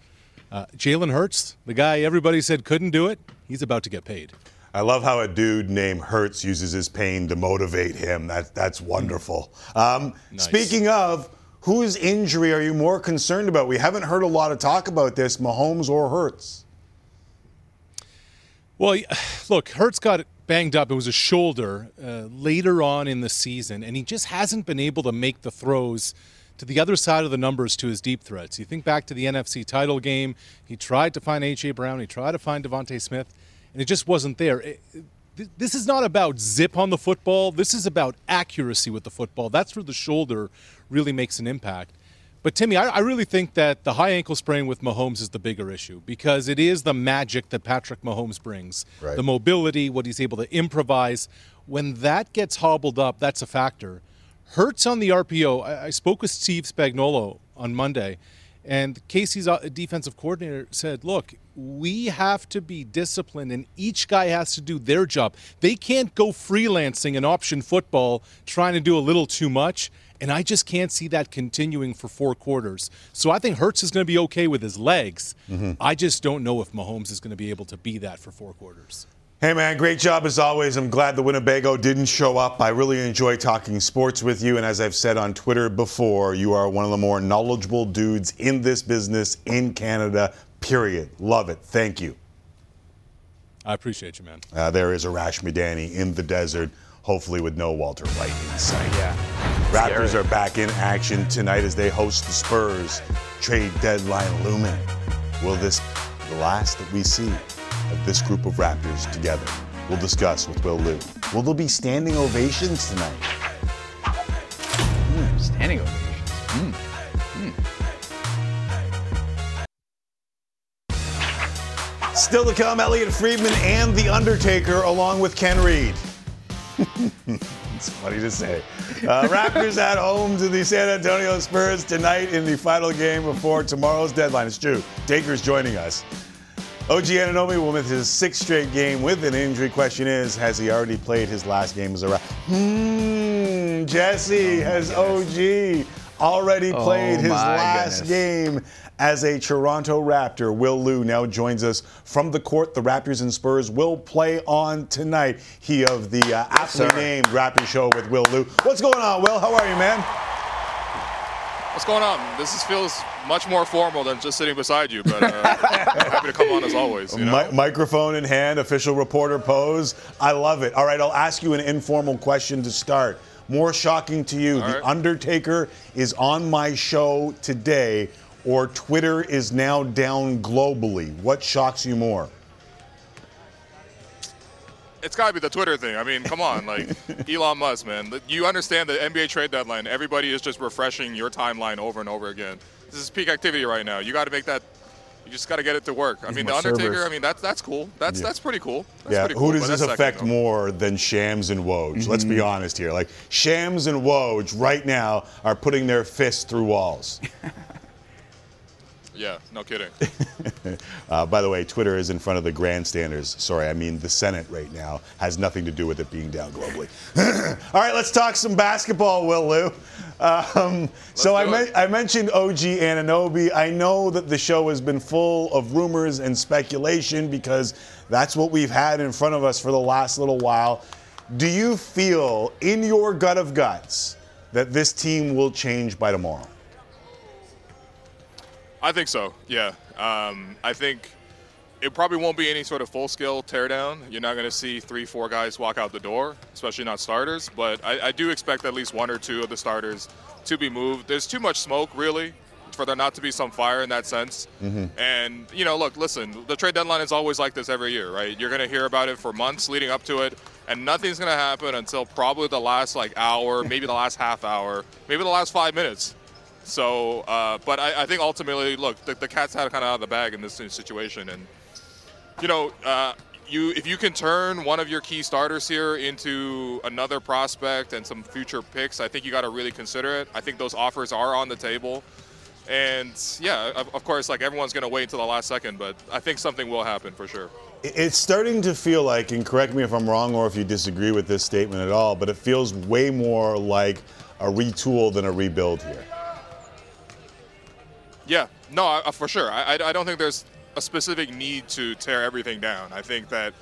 Uh, Jalen Hurts, the guy everybody said couldn't do it, he's about to get paid. I love how a dude named Hurts uses his pain to motivate him. That, that's wonderful. Um, Nice. Speaking of, whose injury are you more concerned about? We haven't heard a lot of talk about this, Mahomes or Hurts. Well, look, Hurts got banged up. It was a shoulder uh, later on in the season, and he just hasn't been able to make the throws to the other side of the numbers to his deep threats. You think back to the NFC title game, he tried to find A.J. Brown, he tried to find DeVonta Smith, and it just wasn't there. It- this is not about zip on the football. This is about accuracy with the football. That's where the shoulder really makes an impact. But Timmy, I, I really think that the high ankle sprain with Mahomes is the bigger issue because it is the magic that Patrick Mahomes brings. Right. The mobility, what he's able to improvise. When that gets hobbled up, that's a factor. Hurts on the RPO. I, I spoke with Steve Spagnuolo on Monday, and KC's uh, defensive coordinator said, "Look, we have to be disciplined, and each guy has to do their job. They can't go freelancing in option football, trying to do a little too much." And I just can't see that continuing for four quarters. So I think Hurts is going to be okay with his legs. Mm-hmm. I just don't know if Mahomes is going to be able to be that for four quarters. Hey, man, great job as always. I'm glad the Winnebago didn't show up. I really enjoy talking sports with you. And as I've said on Twitter before, you are one of the more knowledgeable dudes in this business in Canada, period. Love it. Thank you. I appreciate you, man. Uh, there is Arash Madani in the desert, hopefully with no Walter White in sight. Yeah. Raptors Scary. are back in action tonight as they host the Spurs. Trade deadline looming. Will this be the last that we see of this group of Raptors together? We'll discuss with Will Lou. Will there be standing ovations tonight? Standing ovations. Still to come, Elliotte Friedman and The Undertaker, along with Ken Reid. it's funny to say. Uh, Raptors at home to the San Antonio Spurs tonight in the final game before tomorrow's deadline. It's true. Taker's joining us. OG Anunoby will miss his sixth straight game with an injury. Question is, has he already played his last game as a Raptor? Hmm, Jesse, has OG already Oh, played his last goodness. game as a Toronto Raptor? Will Lou now joins us from the court. The Raptors and Spurs will play on tonight. He of the uh, aptly sir. named Raptor Show with Will Lou. What's going on, Will? How are you, man? What's going on? This is, feels much more formal than just sitting beside you, but uh, happy to come on as always. You know? Mi- microphone in hand, official reporter pose. I love it. All right, I'll ask you an informal question to start. More shocking to you, All The right. Undertaker is on my show today, or Twitter is now down globally. What shocks you more? It's got to be the Twitter thing. I mean, come on, like Elon Musk, man. You understand the NBA trade deadline. Everybody is just refreshing your timeline over and over again. This is peak activity right now. You got to make that. You just got to get it to work. I Need mean, the Undertaker. servers. I mean, that's that's cool. That's Yeah. that's pretty cool. That's yeah, pretty cool, who does this affect second, more than Shams and Woj? Let's be mm-hmm. honest here. Like Shams and Woj right now are putting their fists through walls. Yeah, no kidding. Uh, by the way, Twitter is in front of the grandstanders. Sorry, I mean the Senate right now has nothing to do with it being down globally. All right, let's talk some basketball, Will Lou. Um, so I, men- I mentioned OG Anunoby. I know that the show has been full of rumors and speculation because that's what we've had in front of us for the last little while. Do you feel in your gut of guts that this team will change by tomorrow? I think so. Yeah. Um, I think it probably won't be any sort of full scale teardown. You're not going to see three, four guys walk out the door, especially not starters. But I, I do expect at least one or two of the starters to be moved. There's too much smoke, really, for there not to be some fire in that sense. And, you know, look, listen, the trade deadline is always like this every year, right? You're going to hear about it for months leading up to it, and nothing's going to happen until probably the last, like, hour, maybe the last half hour, maybe the last five minutes. So, uh, but I, I think ultimately, look, the, the cat's out kind of out of the bag in this situation, and you know, uh, you if you can turn one of your key starters here into another prospect and some future picks, I think you got to really consider it. I think those offers are on the table, and yeah, of, of course, like everyone's going to wait until the last second, but I think something will happen for sure. It's starting to feel like, and correct me if I'm wrong or if you disagree with this statement at all, but it feels way more like a retool than a rebuild here. Yeah, no, I- for sure. I, I don't think there's a specific need to tear everything down. I think that,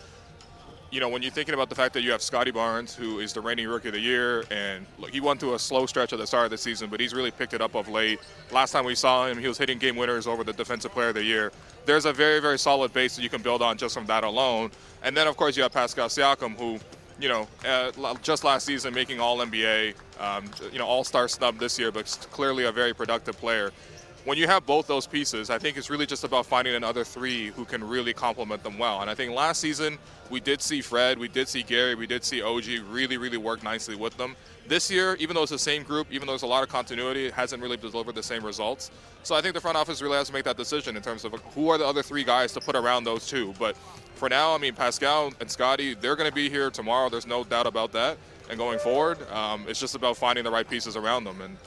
you know, when you're thinking about the fact that you have Scottie Barnes, who is the reigning rookie of the year, and look, he went through a slow stretch at the start of the season, but he's really picked it up of late. Last time we saw him, he was hitting game winners over the Defensive Player of the Year. There's a very, very solid base that you can build on just from that alone. And then, of course, you have Pascal Siakam, who, you know, uh, just last season making All NBA, um, you know, All Star snub this year, but clearly a very productive player when you have both those pieces, I think it's really just about finding another three who can really complement them well. And I think last season we did see Fred, we did see Gary, we did see OG really, really work nicely with them. This year, even though it's the same group, even though there's a lot of continuity, it hasn't really delivered the same results. So I think the front office really has to make that decision in terms of who are the other three guys to put around those two. But for now, I mean, Pascal and Scottie, they're going to be here tomorrow. There's no doubt about that. And going forward, um, it's just about finding the right pieces around them. And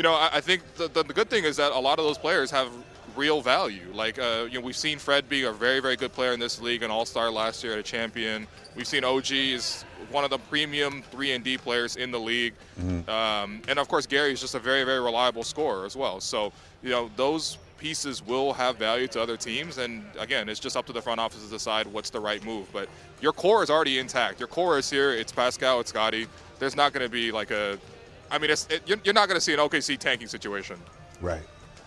you know, I, I think the, the, the good thing is that a lot of those players have real value. Like, uh, you know, we've seen Fred be a very, very good player in this league, an All-Star last year a champion. We've seen OG is one of the premium three and D players in the league, um, and of course Gary is just a very, very reliable scorer as well. So, you know, those pieces will have value to other teams, and again, it's just up to the front office to decide what's the right move. But your core is already intact. Your core is here. It's Pascal. It's Scottie. There's not going to be like a I mean, it, you're, you're not going to see an OKC tanking situation. Right.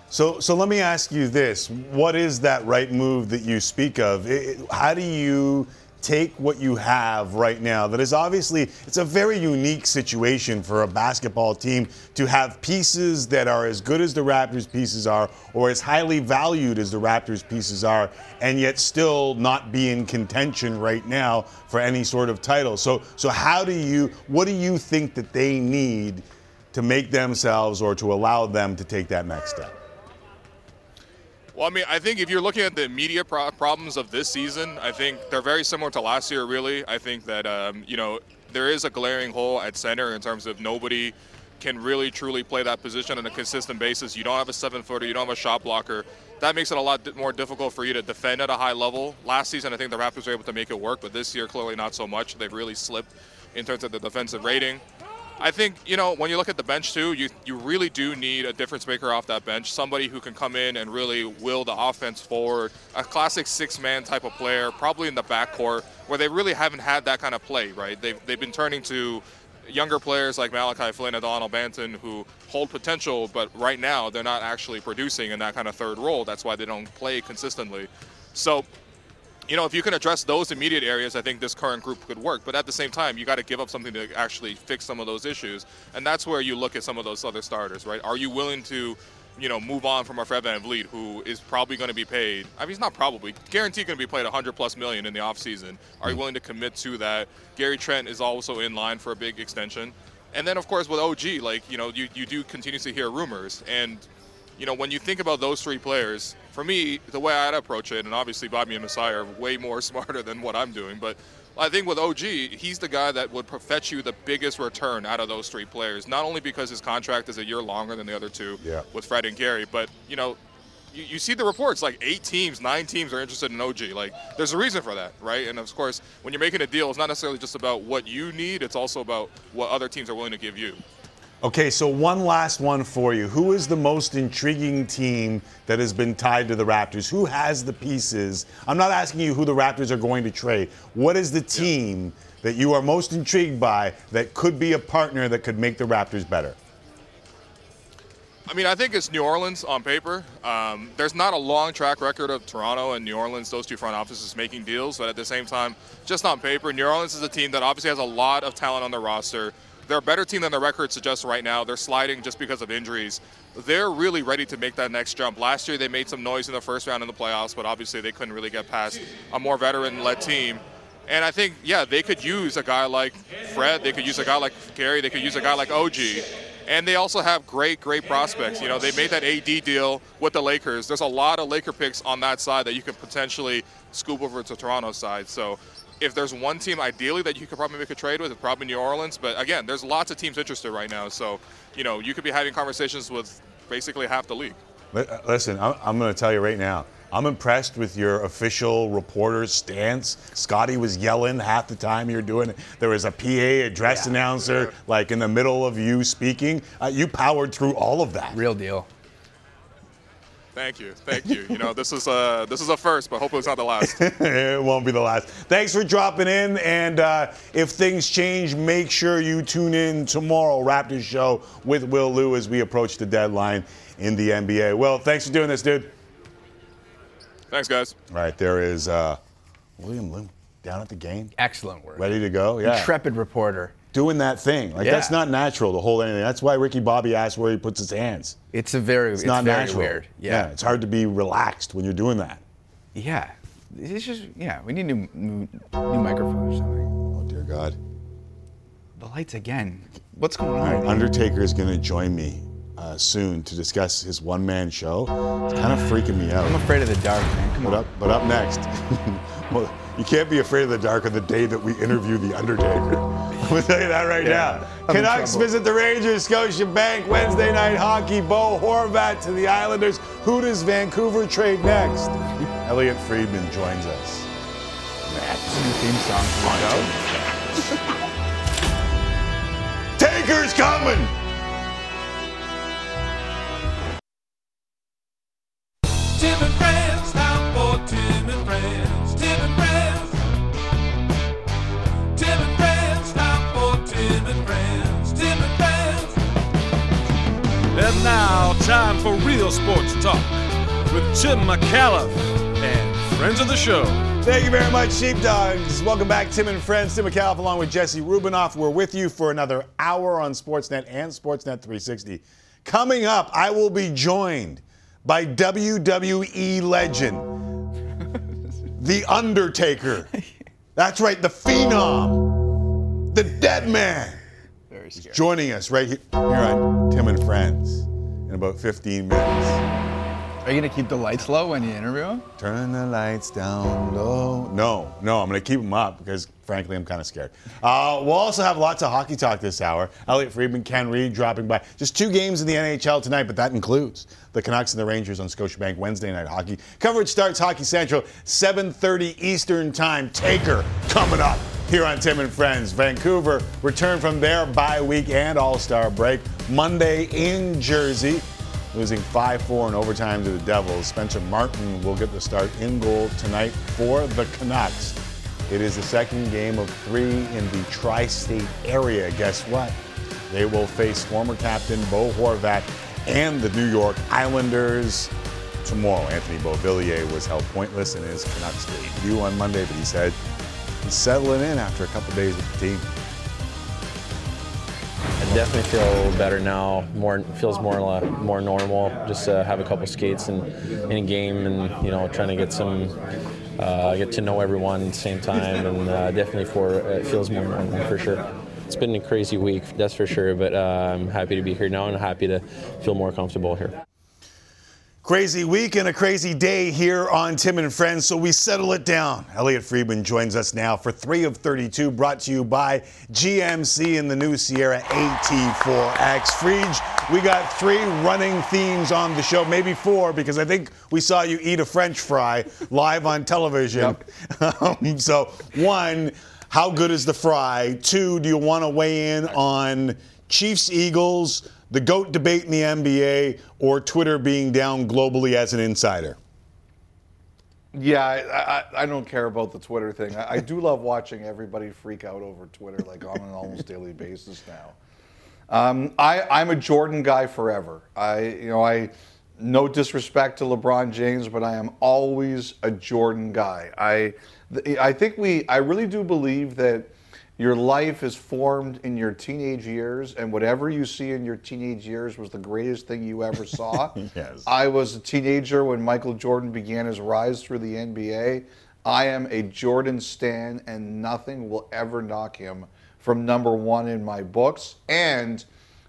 So, so let me ask you this: What is that right move that you speak of? It- how do you take what you have right now? That is obviously it's a very unique situation for a basketball team to have pieces that are as good as the Raptors pieces are, or as highly valued as the Raptors pieces are, and yet still not be in contention right now for any sort of title. So, so how do you? What do you think that they need? To make themselves or to allow them to take that next step? Well, I mean, I think if you're looking at the media pro- problems of this season, I think they're very similar to last year, really. I think that, um, you know, there is a glaring hole at center in terms of nobody can really truly play that position on a consistent basis. You don't have a seven footer, you don't have a shot blocker. That makes it a lot more difficult for you to defend at a high level. Last season, I think the Raptors were able to make it work, but this year, clearly not so much. They've really slipped in terms of the defensive rating. I think you know when you look at the bench too, you you really do need a difference maker off that bench, somebody who can come in and really will the offense forward, a classic six-man type of player, probably in the backcourt where they really haven't had that kind of play, right? They've they've been turning to younger players like Malachi Flynn and Dalano Banton who hold potential, but right now they're not actually producing in that kind of third role. That's why they don't play consistently. So you know, if you can address those immediate areas, I think this current group could work. But at the same time, you got to give up something to actually fix some of those issues, and that's where you look at some of those other starters, right? Are you willing to, you know, move on from a Fred VanVleet, who is probably going to be paid? I mean, he's not probably guaranteed going to be paid 100 plus million in the offseason. Are you mm-hmm. willing to commit to that? Gary Trent is also in line for a big extension, and then of course with OG, like you know, you you do continuously hear rumors and you know, when you think about those three players, for me, the way I'd approach it, and obviously Bobby and Masai are way more smarter than what I'm doing, but I think with OG, he's the guy that would fetch you the biggest return out of those three players. Not only because his contract is a year longer than the other two Yeah. with Fred and Gary, but you know, you, you see the reports like eight teams, nine teams are interested in OG. Like there's a reason for that, right? And of course, when you're making a deal, it's not necessarily just about what you need; it's also about what other teams are willing to give you. Okay, so one last one for you. Who is the most intriguing team that has been tied to the Raptors? Who has the pieces? I'm not asking you who the Raptors are going to trade. What is the team that you are most intrigued by that could be a partner that could make the Raptors better? I mean, I think it's New Orleans on paper. Um, there's not a long track record of Toronto and New Orleans, those two front offices making deals, but at the same time, just on paper, New Orleans is a team that obviously has a lot of talent on their roster. They're a better team than the record suggests right now. They're sliding just because of injuries. They're really ready to make that next jump. Last year, they made some noise in the first round in the playoffs, but obviously they couldn't really get past a more veteran led team. And I think, yeah, they could use a guy like Fred. They could use a guy like Gary. They could use a guy like OG. And they also have great, great prospects. You know, they made that AD deal with the Lakers. There's a lot of Laker picks on that side that you could potentially scoop over to Toronto's side. So if there's one team ideally that you could probably make a trade with, it's probably New Orleans. But again, there's lots of teams interested right now. So, you know, you could be having conversations with basically half the league. Uh, Listen, I'm, I'm going to tell you right now. I'm impressed with your official reporter's stance. Scotty was yelling half the time you were doing it. There was a PA, a dress announcer, like in the middle of you speaking. Uh, you powered through all of that. Real deal. Thank you, thank you. You know, this is a this is a first, but hopefully it's not the last. it won't be the last. Thanks for dropping in. And uh, if things change, make sure you tune in tomorrow, Raptors Show with Will Lou as we approach the deadline in the NBA. Well, thanks for doing this, dude. Thanks, guys. All right, there is uh, William Lou down at the game. Excellent work. Ready to go? Yeah. Intrepid reporter. Doing that thing. Like, Yeah. that's not natural to hold anything. That's why Ricky Bobby asked where he puts his hands. It's a very, It's, it's, not very natural. weird. Yeah. It's hard to be relaxed when you're doing that. Yeah. It's just, yeah, we need new, new, new microphones or something. Oh, dear God. The lights again. What's going right, on? Undertaker is going to join me uh, soon to discuss his one-man show. It's kind of freaking me out. I'm afraid of the dark, man. Come But on. up, but up next, you can't be afraid of the dark on the day that we interview the Undertaker. I'm gonna tell you that right Yeah, now. I'm Canucks visit the Rangers, Scotiabank Wednesday night hockey. Bo Horvat to the Islanders. Who does Vancouver trade next? Elliotte Friedman joins us. Next. New theme song the. Taker's coming. Sports talk with Tim Micallef and friends of the show. Thank you very much, Sheepdogs. Welcome back, Tim and Friends. Tim Micallef along with Jesse Rubinoff. We're with you for another hour on Sportsnet and Sportsnet 360. Coming up, I will be joined by WWE legend, The Undertaker. That's right, the Phenom, the Dead Man. Very He's joining us right here, here on Tim and Friends in about 15 minutes. Are you going to keep the lights low when you interview him? Turn the lights down low. No, no, I'm going to keep them up because, frankly, I'm kind of scared. Uh, we'll also have lots of hockey talk this hour. Elliotte Friedman, Ken Reid dropping by. Just two games in the NHL tonight, but that includes the Canucks and the Rangers on Scotiabank Wednesday night hockey. Coverage starts Hockey Central, 7:30 Eastern Time. Taker coming up here on Tim and Friends. Vancouver return from their bye week and All-Star break Monday in Jersey losing 5-4 in overtime to the Devils. Spencer Martin will get the start in goal tonight for the Canucks. It is the second game of three in the tri-state area. Guess what? They will face former captain Bo Horvat and the New York Islanders tomorrow. Anthony Beauvillier was held pointless in his Canucks debut on Monday, but he said he's settling in after a couple days with the team. I definitely feel better now. More feels more uh, more normal. Just uh, have a couple skates in, in a game, and you know, trying to get some uh, get to know everyone at the same time, and uh, definitely for it feels more normal for sure. It's been a crazy week, that's for sure. But uh, I'm happy to be here now, and happy to feel more comfortable here. Crazy week and a crazy day here on Tim and Friends, so we settle it down. Elliotte Friedman joins us now for 3 of 32, brought to you by GMC and the new Sierra AT4X. Frege, we got three running themes on the show, maybe four, because I think we saw you eat a French fry live on television. Um, so, one, how good is the fry? Two, do you want to weigh in on Chiefs Eagles? The GOAT debate in the NBA, or Twitter being down globally as an insider? Yeah, I, I, I don't care about the Twitter thing. I, I, do love watching everybody freak out over Twitter like on an almost daily basis now. Um, I, I'm a Jordan guy forever. I, you know, I no disrespect to LeBron James, but I am always a Jordan guy. I, I think we, I really do believe that your life is formed in your teenage years, and whatever you see in your teenage years was the greatest thing you ever saw. yes. I was a teenager when Michael Jordan began his rise through the NBA. I am a Jordan stan, and nothing will ever knock him from number one in my books. And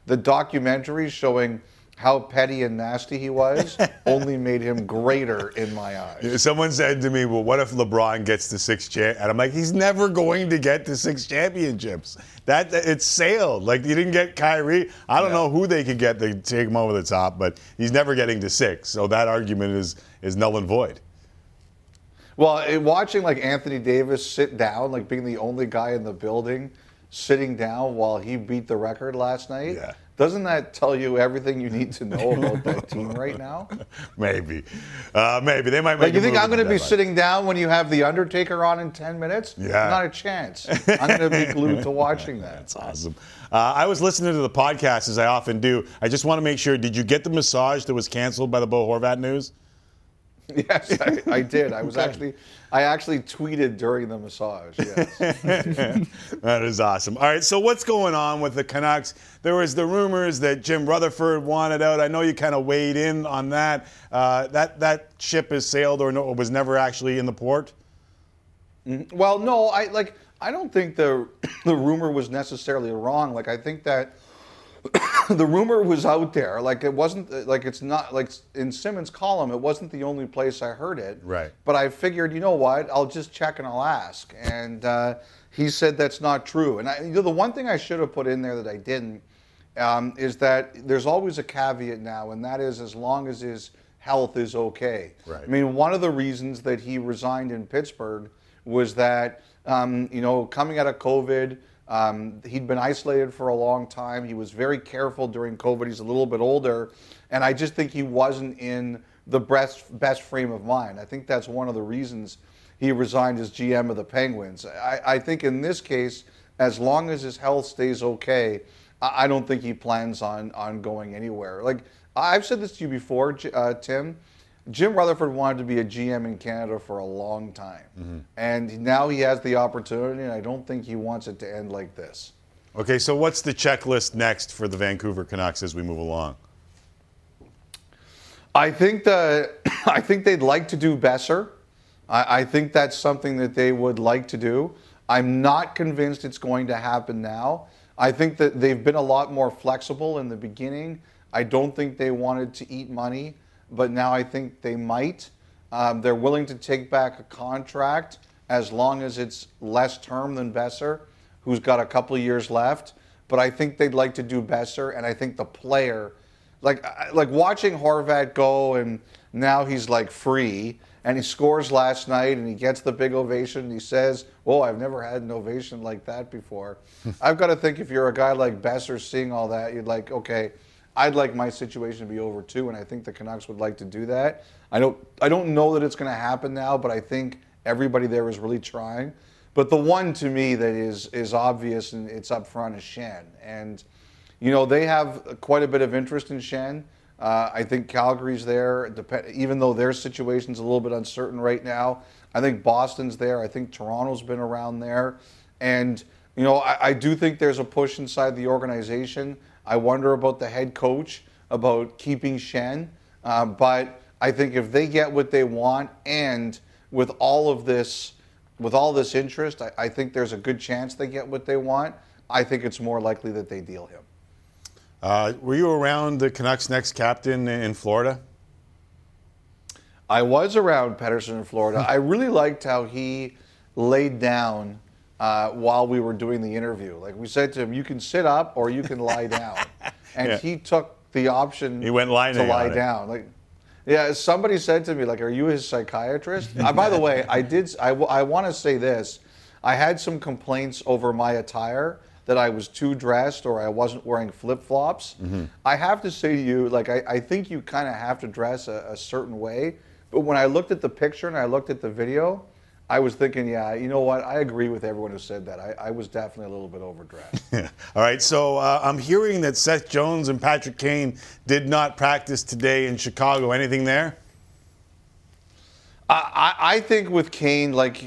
the documentary showing how petty and nasty he was only made him greater in my eyes. Someone said to me, "Well, what if LeBron gets to six champ?" And I'm like, "He's never going to get to six championships. That it's sailed. Like you didn't get Kyrie. I don't yeah. know who they could get to take him over the top, but he's never getting to six. So that argument is is null and void." Well, watching like Anthony Davis sit down, like being the only guy in the building sitting down while he beat the record last night. Yeah doesn't that tell you everything you need to know about that team right now? Maybe, uh, maybe they might. Make like you think I'm going to be sitting down when you have the Undertaker on in ten minutes? Yeah, not a chance. I'm going to be glued to watching that. That's awesome. Uh, I was listening to the podcast as I often do. I just want to make sure. Did you get the massage that was canceled by the Bo Horvat news? Yes, I, I did. I was actually, I actually tweeted during the massage. Yes. that is awesome. All right, so what's going on with the Canucks? There was the rumors that Jim Rutherford wanted out. I know you kind of weighed in on that. Uh, that that ship has sailed or no, was never actually in the port. Mm-hmm. Well, no, I like. I don't think the the rumor was necessarily wrong. Like I think that the rumor was out there. Like it wasn't like it's not like in Simmons' column. It wasn't the only place I heard it. Right. But I figured, you know what? I'll just check and I'll ask. And uh, he said that's not true. And I, you know, the one thing I should have put in there that I didn't um, is that there's always a caveat now, and that is as long as his health is okay. Right. I mean, one of the reasons that he resigned in Pittsburgh was that um, you know coming out of COVID. Um, he'd been isolated for a long time. He was very careful during COVID. He's a little bit older, and I just think he wasn't in the best best frame of mind. I think that's one of the reasons he resigned as GM of the Penguins. I, I think in this case, as long as his health stays okay, I, I don't think he plans on on going anywhere. Like I've said this to you before, uh, Tim. Jim Rutherford wanted to be a GM in Canada for a long time. Mm-hmm. And now he has the opportunity, and I don't think he wants it to end like this. Okay, so what's the checklist next for the Vancouver Canucks as we move along? I think the I think they'd like to do Boeser. I, I think that's something that they would like to do. I'm not convinced it's going to happen now. I think that they've been a lot more flexible in the beginning. I don't think they wanted to eat money but now I think they might. Um, they're willing to take back a contract as long as it's less term than Boeser, who's got a couple years left. But I think they'd like to do Boeser, and I think the player, like like watching Horvat go, and now he's like free, and he scores last night, and he gets the big ovation, and he says, "Oh, I've never had an ovation like that before." I've got to think if you're a guy like Boeser seeing all that, you'd like, okay, I'd like my situation to be over too, and I think the Canucks would like to do that. I don't I don't know that it's going to happen now, but I think everybody there is really trying. But the one to me that is is obvious and it's up front is Schenn, and you know they have quite a bit of interest in Schenn. Uh, I think Calgary's there, even though their situation's a little bit uncertain right now. I think Boston's there. I think Toronto's been around there, and you know I, I do think there's a push inside the organization. I wonder about the head coach, about keeping Schenn, Uh, but I think if they get what they want, and with all of this, with all this interest, I, I think there's a good chance they get what they want. I think it's more likely that they deal him. Uh, were you around the Canucks' next captain in Florida? I was around Pettersson in Florida. I really liked how he laid down uh, while we were doing the interview. Like we said to him, you can sit up or you can lie down, and Yeah. he took the option. He went lying to lie it. down. Like, yeah, somebody said to me, like, "Are you his psychiatrist?" uh, by the way, I did. I want to say this. I had some complaints over my attire that I was too dressed or I wasn't wearing flip flops. Mm-hmm. I have to say to you, like, I, I think you kind of have to dress a, a certain way. But when I looked at the picture and I looked at the video, I was thinking, yeah, you know what? I agree with everyone who said that. I, I was definitely a little bit overdressed. All right, so uh, I'm hearing that Seth Jones and Patrick Kane did not practice today in Chicago. Anything there? I, I I think with Kane, like,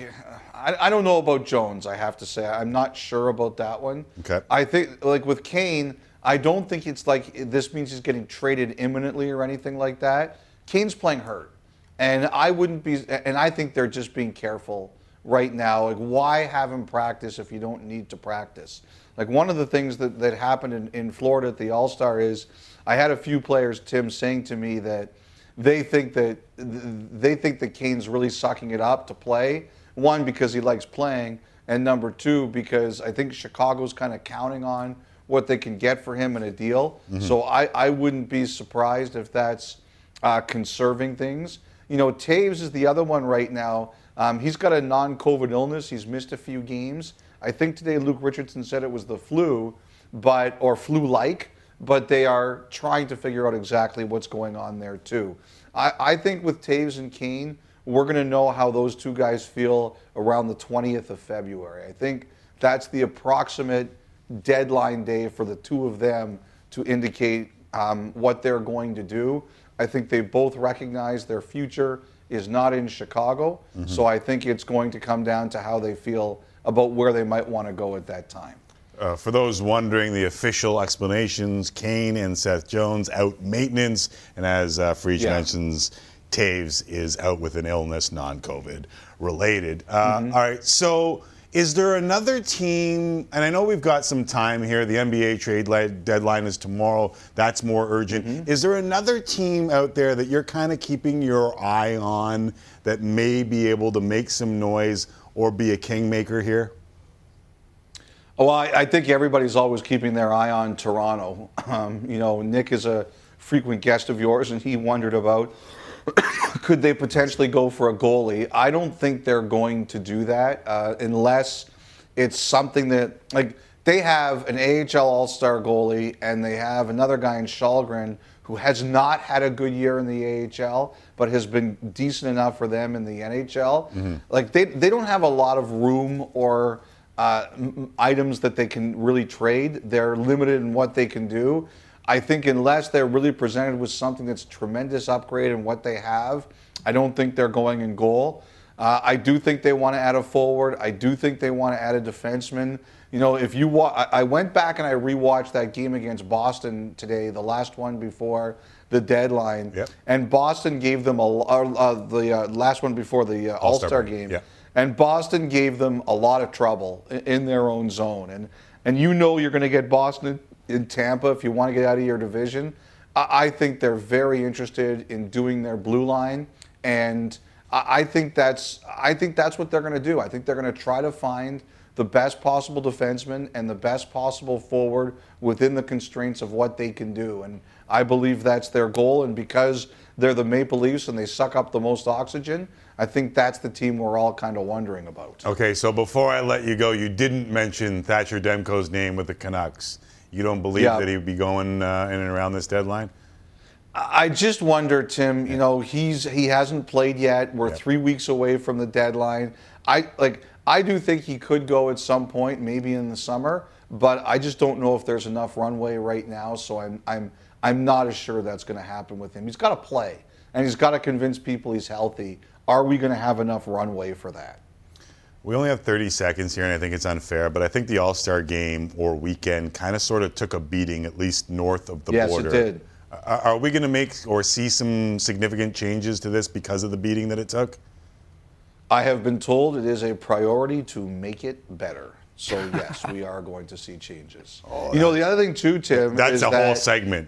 I, I don't know about Jones, I have to say. I'm not sure about that one. Okay. I think, like, with Kane, I don't think it's like this means he's getting traded imminently or anything like that. Kane's playing hurt. And I wouldn't be, and I think they're just being careful right now. Like, why have him practice if you don't need to practice? Like, one of the things that, that happened in, in Florida at the All Star is I had a few players, Tim, saying to me that they think that they think that Kane's really sucking it up to play. One because he likes playing, and number two because I think Chicago's kind of counting on what they can get for him in a deal. Mhm. So I, I wouldn't be surprised if that's uh, conserving things. You know, Toews is the other one right now. Um, he's got a non-COVID illness. He's missed a few games. I think today Luke Richardson said it was the flu, but or flu-like. But they are trying to figure out exactly what's going on there too. I, I think with Toews and Kane, we're going to know how those two guys feel around the 20th of February. I think that's the approximate deadline day for the two of them to indicate um, what they're going to do. I think they both recognize their future is not in Chicago. Mhm. So I think it's going to come down to how they feel about where they might want to go at that time. Uh, for those wondering, the official explanations: Kane and Seth Jones out maintenance, and as uh, Freach Yeah. mentions, Toews is out with an illness, non-COVID related. Uh, Mhm. all right, so is there another team? And I know we've got some time here. The NBA trade li- deadline is tomorrow. That's more urgent. Mm-hmm. Is there another team out there that you're kind of keeping your eye on that may be able to make some noise or be a kingmaker here? Well, I, I think everybody's always keeping their eye on Toronto. Um, you know, Nick is a frequent guest of yours, and he wondered about could they potentially go for a goalie. I don't think they're going to do that uh, unless it's something that like they have an AHL All Star goalie, and they have another guy in Källgren who has not had a good year in the AHL, but has been decent enough for them in the NHL. Mhm. Like they they don't have a lot of room or uh, m- items that they can really trade. They're limited in what they can do. I think unless they're really presented with something that's a tremendous upgrade in what they have, I don't think they're going in goal. Uh, I do think they want to add a forward. I do think they want to add a defenseman. You know, if you wa- I I went back and I rewatched that game against Boston today, the last one before the deadline, and Boston gave them a uh, uh, the uh, last one before the uh, All All-Star game. yeah. And Boston gave them a lot of trouble i- in their own zone. And and you know you're going to get Boston in Tampa if you want to get out of your division. I, think they're very interested in doing their blue line, and I, I think that's I think that's what they're going to do. I think they're going to try to find the best possible defenseman and the best possible forward within the constraints of what they can do. And I believe that's their goal. And because they're the Maple Leafs and they suck up the most oxygen, I think that's the team we're all kind of wondering about. Okay, so before I let you go, you didn't mention Thatcher Demko's name with the Canucks. You don't believe Yeah. that he would be going uh, in and around this deadline? I just wonder, Tim. You know, he's he hasn't played yet. We're three weeks away from the deadline. I like. I do think he could go at some point, maybe in the summer. But I just don't know if there's enough runway right now. So I'm I'm I'm not as sure that's going to happen with him. He's got to play, and he's got to convince people he's healthy. Are we going to have enough runway for that? We only have 30 seconds here, and I think it's unfair, but I think the All Star game or weekend kind of sort of took a beating, at least north of the Yes, it border. did. Are, are we going to make or see some significant changes to this because of the beating that it took? I have been told it is a priority to make it better. So yes, we are going to see changes. Oh, you know, the other thing too, Tim, That's a whole segment.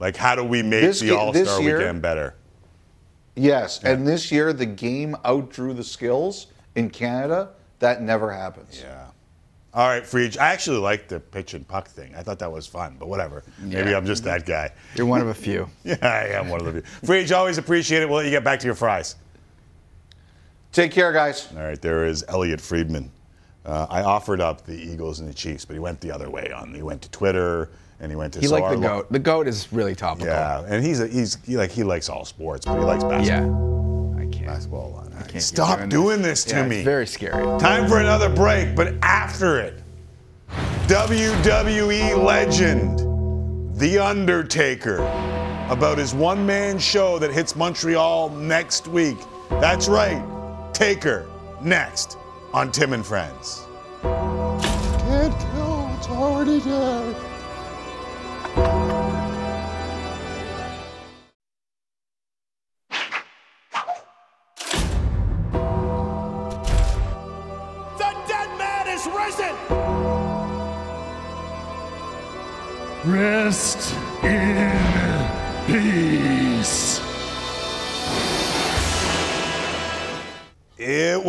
Like, how do we make This the All Star weekend better? Yes, and this year the game outdrew the skills in Canada. That never happens. Yeah. All right, Freege. I actually like the pitch and puck thing. I thought that was fun, but whatever. Maybe I'm just that guy. You're one of a few. yeah, I am one of the few. Freege, always appreciate it. We'll let you get back to your fries. Take care, guys. All right, there is Elliotte Friedman. Uh, I offered up the Eagles and the Chiefs, but he went the other way on. He went to Twitter and he went to. He so liked the lo- goat. The goat is really topical. Yeah, and he's a, he's he like he likes all sports, but he likes basketball. Yeah. I can't. Basketball. I can't Stop doing this, to Yeah, me. It's very scary. Time for another break, but after it, WWE legend, The Undertaker, about his one man show that hits Montreal next week. That's right, Taker, next on Tim and Friends. Can't kill what's already dead.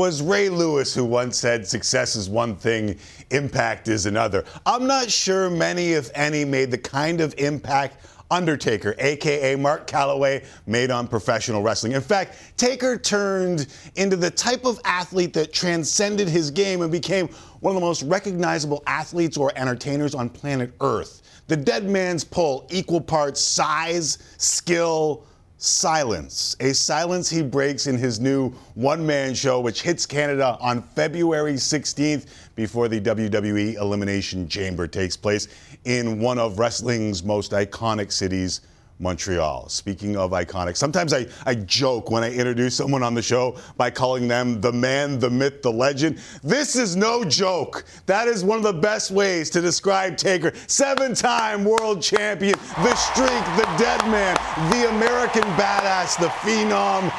Was Ray Lewis who once said success is one thing, impact is another. I'm not sure many, if any, made the kind of impact Undertaker, aka Mark Calaway, made on professional wrestling. In fact, Taker turned into the type of athlete that transcended his game and became one of the most recognizable athletes or entertainers on planet Earth. The dead man's pull, equal parts size, skill, silence. A silence he breaks in his new one man show, which hits Canada on February 16th before the WWE Elimination Chamber takes place in one of wrestling's most iconic cities. Montreal. Speaking of iconic, sometimes I, I joke when I introduce someone on the show by calling them the man, the myth, the legend. This is no joke. That is one of the best ways to describe Taker. Seven time world champion, the streak, the dead man, the American badass, the phenom,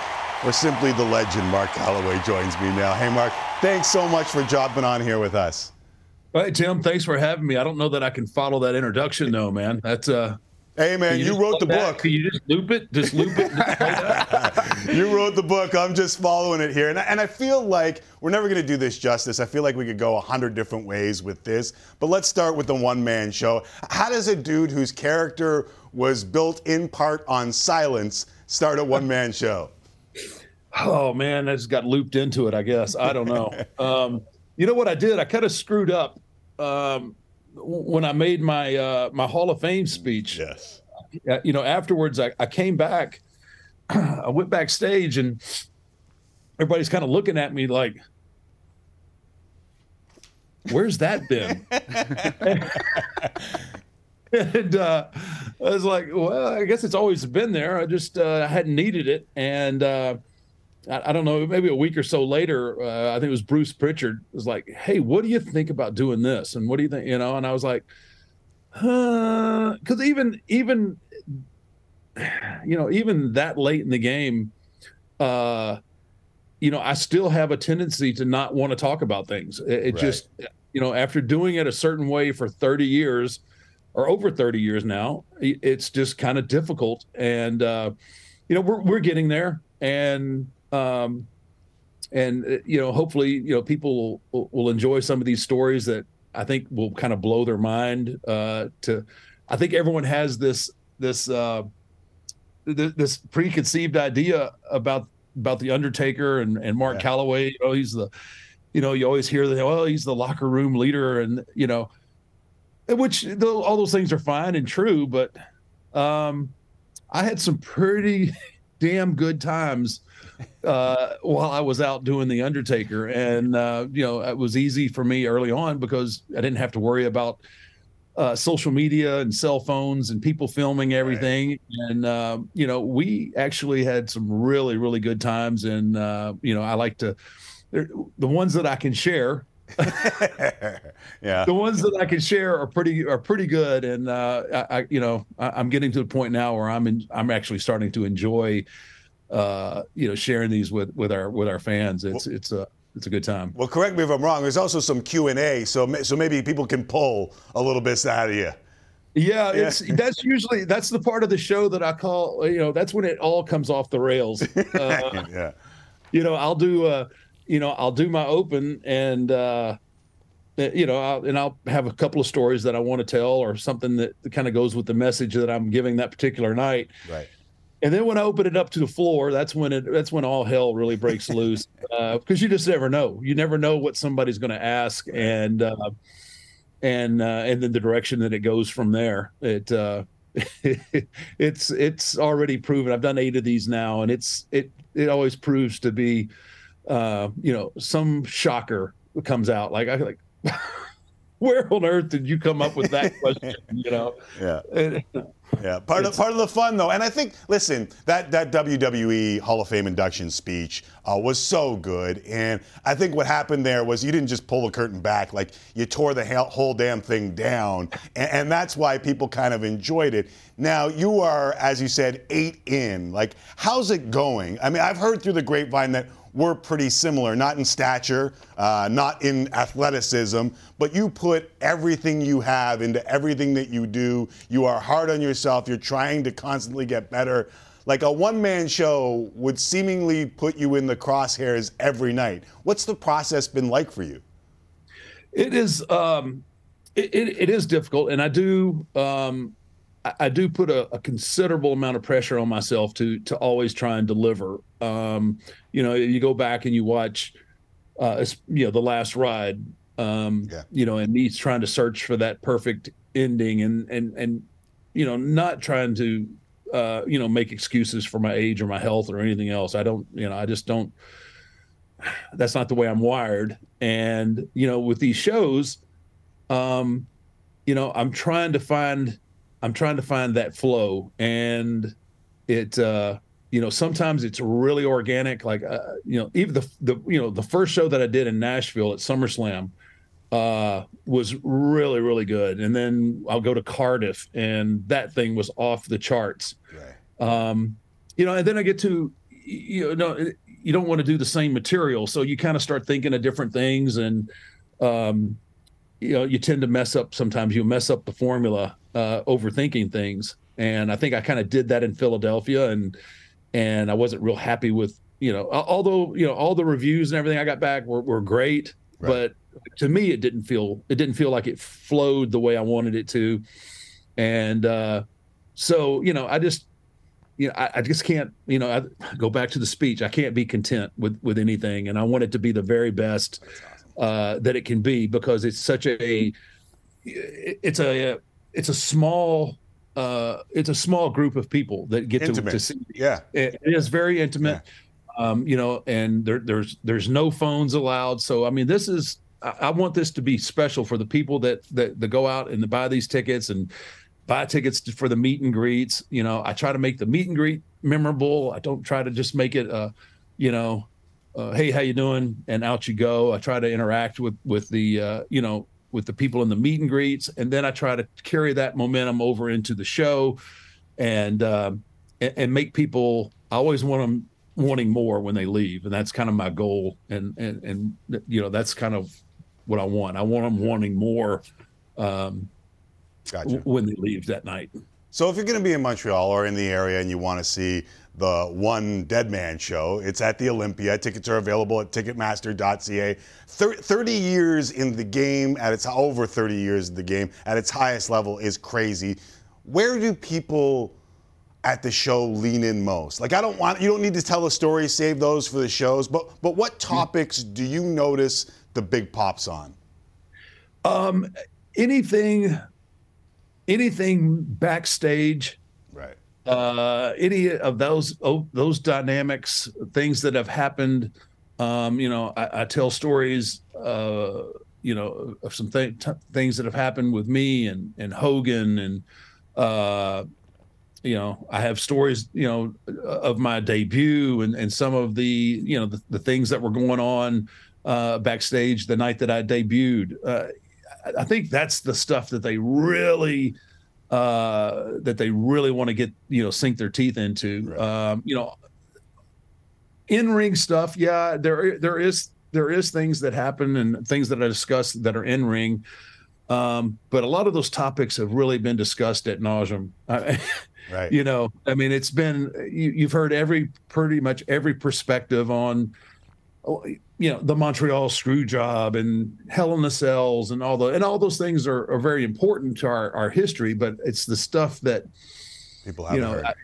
or simply the legend. Mark Calaway joins me now. Hey, Mark, thanks so much for dropping on here with us. Hey Tim, thanks for having me. I don't know that I can follow that introduction though, man. That's uh Hey man, can you, wrote the that? book. Can you just loop it? Just loop it. you wrote the book. I'm just following it here. And I, and I feel like we're never going to do this justice. I feel like we could go a hundred different ways with this. But let's start with the one man show. How does a dude whose character was built in part on silence start a one man show? Oh man, I just got looped into it. I guess I don't know. um, you know what I did? I kind of screwed up um, when I made my uh, my Hall of Fame speech. Yes. Uh, you know, afterwards I, I came back. I went backstage and everybody's kind of looking at me like, "Where's that been?" and uh, I was like, "Well, I guess it's always been there. I just uh, hadn't needed it." And uh, I, I don't know, maybe a week or so later, uh, I think it was Bruce Pritchard was like, "Hey, what do you think about doing this?" And what do you think? You know, and I was like, "Huh?" because even even you know even that late in the game, uh, you know, I still have a tendency to not want to talk about things. It, it Right. just you know after doing it a certain way for 30 years or over 30 years now it's just kind of difficult and uh you know we're we're getting there and um and uh, you know hopefully you know people will, will enjoy some of these stories that i think will kind of blow their mind uh to i think everyone has this this uh th- this preconceived idea about about the undertaker and and mark calaway. You know he's the you know you always hear that well he's the locker room leader and you know which tho- all those things are fine and true but um i had some pretty damn good times uh while i was out doing the undertaker. And uh you know it was easy for me early on because i didn't have to worry about uh, social media and cell phones and people filming everything. And uh, you know we actually had some really really good times. And uh, you know i like to the ones that i can share Yeah. the ones that I can share are pretty are pretty good, and uh, I, I you know I, I'm getting to the point now where I'm in, I'm actually starting to enjoy, uh, you know, sharing these with with our with our fans. It's it's a it's a good time. Well, correct me if I'm wrong. There's also some Q and A, so so maybe people can pull a little bit out of you. Yeah, it's that's usually that's the part of the show that I call you know that's when it all comes off the rails. Uh, yeah. You know, I'll do uh, you know, I'll do my open and uh, you know, I'll, and I'll have a couple of stories that I want to tell or something that kind of goes with the message that I'm giving that particular night. Right. And then when I open it up to the floor, that's when it that's when all hell really breaks loose because you just never know. You never know what somebody's going to ask and. Uh, and uh, and then the direction that it goes from there. It uh, it's it's already proven. I've done eight of these now, and it's it it always proves to be, uh, you know, some shocker comes out. Like I like, where on earth did you come up with that question? You know? Yeah. Yeah, part of part of the fun though, and I think listen that that WWE Hall of Fame induction speech uh, was so good, and I think what happened there was you didn't just pull the curtain back, like you tore the whole damn thing down, and, and that's why people kind of enjoyed it. Now you are, as you said, eight in. Like, how's it going? I mean, I've heard through the grapevine that we're pretty similar, not in stature, uh, not in athleticism, but you put everything you have into everything that you do. You are hard on yourself. You're trying to constantly get better. Like a one man show would seemingly put you in the crosshairs every night. What's the process been like for you? It is. Um, it, it, it is difficult, and I do. Um, I do put a, a, considerable amount of pressure on myself to to always try and deliver. Um, you know, you go back and you watch, uh, you know, the last ride. Um, yeah. You know, and me trying to search for that perfect ending, and and and you know, not trying to, uh, you know, make excuses for my age or my health or anything else. I don't, you know, I just don't. That's not the way I'm wired, and you know, with these shows, um, you know, I'm trying to find I'm trying to find that flow, and it uh, you know sometimes it's really organic. Like uh, you know even the the you know the first show that I did in Nashville at SummerSlam uh, was really really good, and then I'll go to Cardiff, and that thing was off the charts. Right. Um, you know, and then I get to you know you don't want to do the same material, so you kind of start thinking of different things and. Um, you know, you tend to mess up sometimes. You mess up the formula uh, overthinking things. And I think I kind of did that in Philadelphia, and and I wasn't real happy with you know, although you know all the reviews and everything I got back were, were great, right. but to me it didn't feel it didn't feel like it flowed the way I wanted it to, and uh, so you know I just you know I, I just can't you know I go back to the speech I can't be content with with anything, and I want it to be the very best uh, that it can be because it's such a it's a it's a small uh, it's a small group of people that get to, to, see. Yeah, it, it is very intimate. Yeah. Um, you know, and there, there's there's no phones allowed. So I mean, this is I, I want this to be special for the people that that, that go out and buy these tickets and buy tickets for the meet and greets. You know, I try to make the meet and greet memorable. I don't try to just make it, uh, you know, uh, hey, how you doing? And out you go. I try to interact with with the uh, you know with the people in the meet and greets, and then I try to carry that momentum over into the show, and uh, and, and, make people. I always want them wanting more when they leave, and that's kind of my goal. And and and you know that's kind of what I want. I want them wanting more um, gotcha. when they leave that night. So if you're going to be in Montreal or in the area and you want to see the one Dead Man show, it's at the Olympia. Tickets are available at Ticketmaster.ca. 30 years in the game, at its over 30 years in the game, at its highest level is crazy. Where do people at the show lean in most? Like I don't want you don't need to tell a story, save those for the shows, but but what topics do you notice the big pops on? Um anything anything backstage? Uh, any of those oh, those dynamics, things that have happened. Um, you know, I, I tell stories. Uh, you know, of some th- t- things that have happened with me and and Hogan and. Uh, you know, I have stories, you know, of my debut and, and some of the, you know, the, the things that were going on uh, backstage the night that I debuted. Uh, I think that's the stuff that they really uh, that they really want to get you know sink their teeth into. Right. Um, you know, in ring stuff, yeah, there there is there is things that happen and things that I discuss that are in ring. Um, but a lot of those topics have really been discussed at nauseum. right. You know, I mean, it's been you, you've heard every pretty much every perspective on, you know, the Montreal screw job and Hell in the Cells and all the and all those things are, are very important to our, our history. But it's the stuff that people you haven't know, heard. I-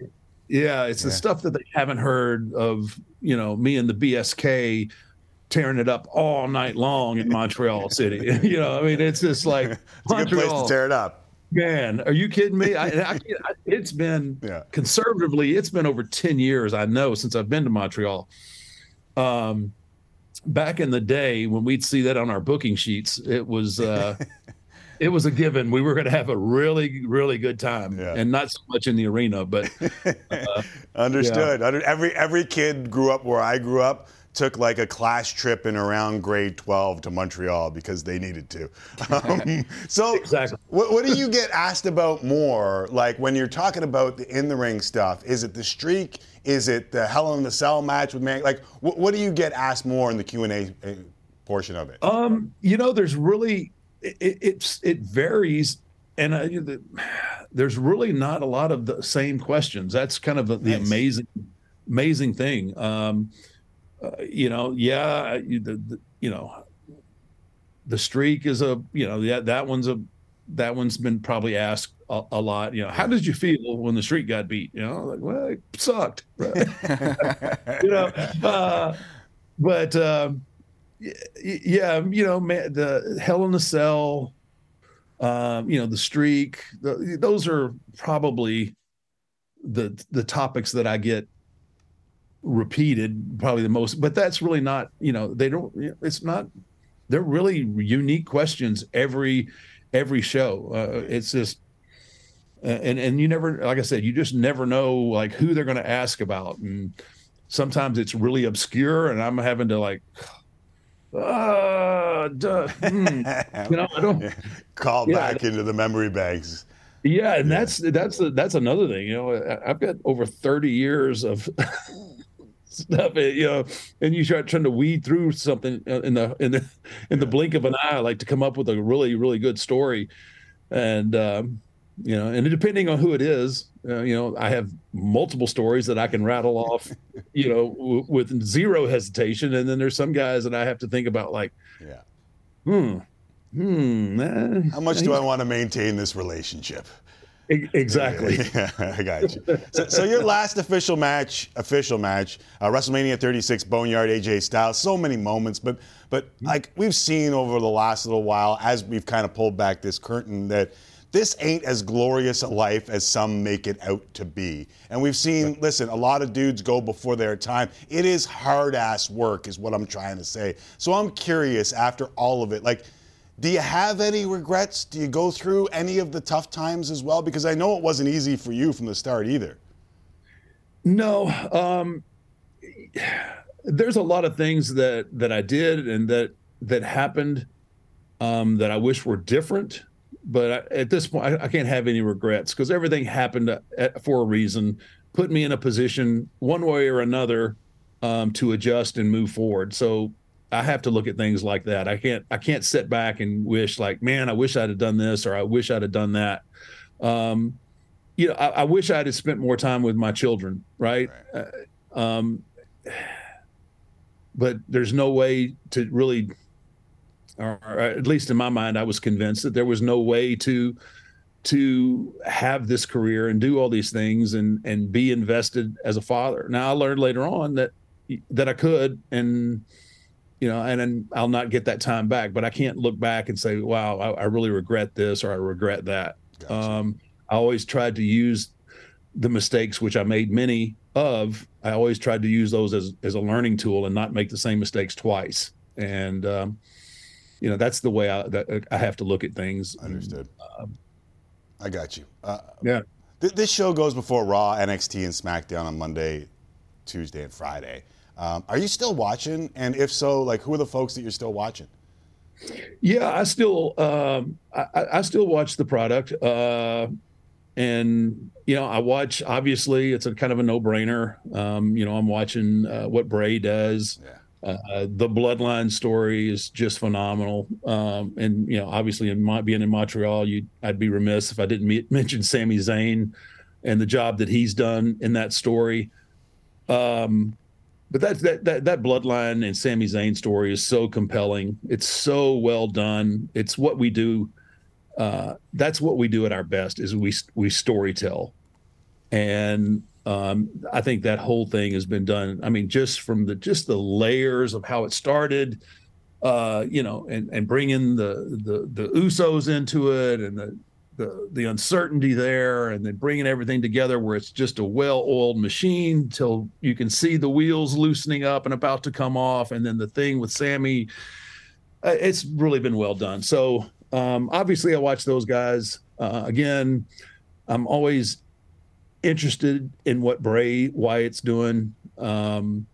yeah, it's the stuff that they haven't heard of. You know, me and the BSK tearing it up all night long in Montreal City. you know, I mean, it's just like It's a good place to tear it up. Man, are you kidding me? I, I, I, it's been conservatively, it's been over ten years. I know since I've been to Montreal. Um, back in the day when we'd see that on our booking sheets, it was uh, it was a given. We were going to have a really, really good time, and not so much in the arena, but uh, Understood. Under, every every kid grew up where I grew up. Took like a class trip in around grade 12 to Montreal because they needed to. Um, so, exactly. what, what do you get asked about more? Like when you're talking about the in the ring stuff, is it the streak? Is it the Hell in the Cell match with Man? Like, what, what do you get asked more in the Q and A uh, portion of it? Um, you know, there's really it, it- it's it varies, and uh, the, there's really not a lot of the same questions. That's kind of the, the amazing, amazing thing. Um, uh, you know, yeah, you, the, the, you know, the streak is a you know yeah that one's a that one's been probably asked a, a lot. You know, how did you feel when the streak got beat? You know, like well, it sucked. you know, uh, but. Um, yeah, you know, man, the Hell in the Cell, um, you know, the streak, the, those are probably the the topics that I get repeated probably the most. But that's really not, you know, they don't. It's not. They're really unique questions every every show. Uh, it's just. And and you never, like I said, you just never know like who they're going to ask about, and sometimes it's really obscure, and I'm having to like, uh, duh, hmm. you know, I don't Call Yeah, back into the memory banks. Yeah, and that's that's that's another thing. You know, I've got over thirty years of stuff. You know, and you start trying to weed through something uh, in the in the in the blink of an eye, like to come up with a really really good story. And um, you know, and depending on who it is, uh, you know, I have multiple stories that I can rattle off. You know, w- with zero hesitation, and then there's some guys that I have to think about, like, yeah, hmm, hmm. eh, How much do I want to maintain this relationship? Exactly. Yeah, I got you. So, so your last official match, official match, uh, WrestleMania 36, Boneyard AJ Styles. So many moments, but but like we've seen over the last little while, as we've kind of pulled back this curtain, that this ain't as glorious a life as some make it out to be. And we've seen, listen, a lot of dudes go before their time. It is hard ass work, is what I'm trying to say. So I'm curious after all of it, like. Do you have any regrets? Do you go through any of the tough times as well? Because I know it wasn't easy for you from the start either. No, um, there's a lot of things that that I did and that that happened um, that I wish were different. But I, at this point, I, I can't have any regrets because everything happened at, for a reason, put me in a position one way or another um, to adjust and move forward. So I have to look at things like that. I can't I can't sit back and wish like, man, I wish I'd have done this or I wish I'd have done that. Um, you know, I, I wish I'd have spent more time with my children, right? Uh, um, but there's no way to really, or at least in my mind, I was convinced that there was no way to to have this career and do all these things and and be invested as a father. Now I learned later on that that I could and you know and then I'll not get that time back, but I can't look back and say, wow, I, I really regret this or I regret that. Um, I always tried to use the mistakes, which I made many of. I always tried to use those as as a learning tool and not make the same mistakes twice. And um, you know that's the way I that I have to look at things. Understood. Um, I got you. Uh, yeah. Th- this show goes before Raw, NXT, and SmackDown on Monday, Tuesday, and Friday. Um, are you still watching? And if so, like who are the folks that you're still watching? Yeah, I still um, I, I- still watch the product, uh, and you know I watch. Obviously, it's a kind of a no brainer. Um, you know, I'm watching uh, what Bray does. Uh, the bloodline story is just phenomenal, um, and you know, obviously, in my, being in Montreal, you I'd be remiss if I didn't me- mention Sami Zayn and the job that he's done in that story. Um, but that's that that that bloodline and Sami Zayn story is so compelling. It's so well done. It's what we do. Uh, that's what we do at our best is we we story tell, and um, I think that whole thing has been done. I mean, just from the just the layers of how it started, uh, you know, and and bringing the the the Usos into it and the the the uncertainty there, and then bringing everything together where it's just a well-oiled machine till you can see the wheels loosening up and about to come off, and then the thing with Sami, uh, it's really been well done. So um, obviously, I watch those guys uh, again. I'm always interested in what Bray Wyatt's doing. Um,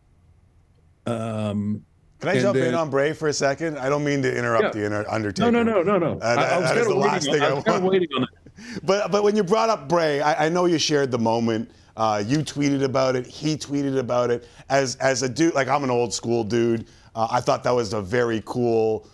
um, Can I jump in on Bray for a second? I don't mean to interrupt Yeah. the inter- Undertaker. No, no, no, no, no. Uh, I- I was that is the last waiting thing I, I was want. waiting on But but when you brought up Bray, I, I know you shared the moment. Uh, you tweeted about it. He tweeted about it. As as a dude, like I'm an old school dude. Uh, I thought that was a very cool.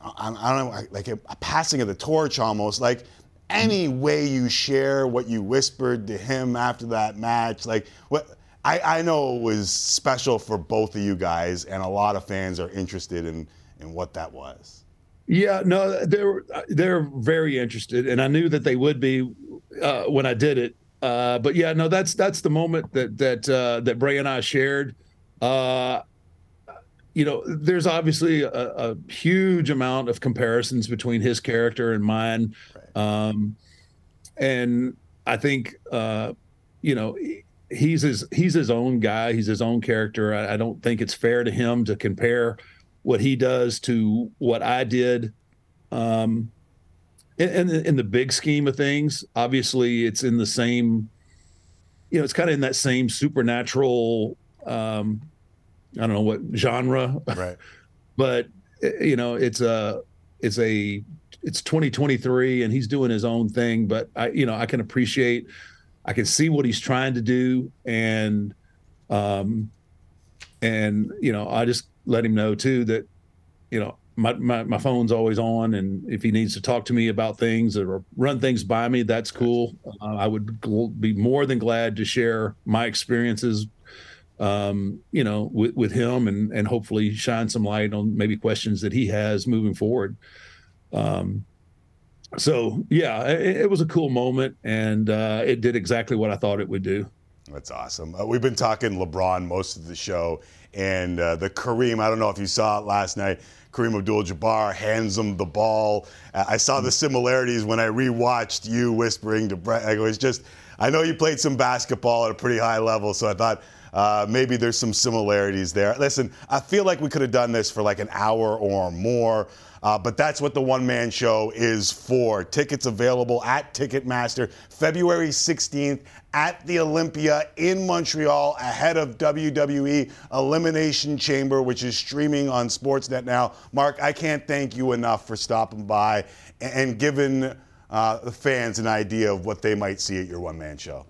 I, I don't know, like a, a passing of the torch almost. Like any way you share what you whispered to him after that match, like what. I, I know it was special for both of you guys, and a lot of fans are interested in, in what that was. Yeah, no, they're they're very interested, and I knew that they would be uh, when I did it. Uh, but yeah, no, that's that's the moment that that uh, that Bray and I shared. Uh, you know, there's obviously a, a huge amount of comparisons between his character and mine, um, and I think uh, you know he's his he's his own guy. He's his own character. I, I don't think it's fair to him to compare what he does to what I did. Um, in, in, the, in the big scheme of things, obviously, it's in the same. You know, it's kind of in that same supernatural. Um, I don't know what genre, right? but eh, you know, it's a it's a it's 2023, and he's doing his own thing. But I, you know, I can appreciate, I can see what he's trying to do, and um, and you know, I just let him know too that, you know, my, my, my phone's always on, and if he needs to talk to me about things or run things by me, that's cool. Uh, I would gl- be more than glad to share my experiences, um, you know, with, with him, and and hopefully shine some light on maybe questions that he has moving forward. Um, so yeah, it, it was a cool moment, and uh, it did exactly what I thought it would do. That's awesome. Uh, we've been talking LeBron most of the show, and uh, the Kareem. I don't know if you saw it last night. Kareem Abdul-Jabbar hands him the ball. I saw the similarities when I rewatched you whispering to Brett. It was just. I know you played some basketball at a pretty high level, so I thought uh, maybe there's some similarities there. Listen, I feel like we could have done this for like an hour or more. Uh, but that's what the one man show is for. Tickets available at Ticketmaster February 16th at the Olympia in Montreal ahead of WWE Elimination Chamber, which is streaming on Sportsnet now. Mark, I can't thank you enough for stopping by and, giving uh, the fans an idea of what they might see at your one man show.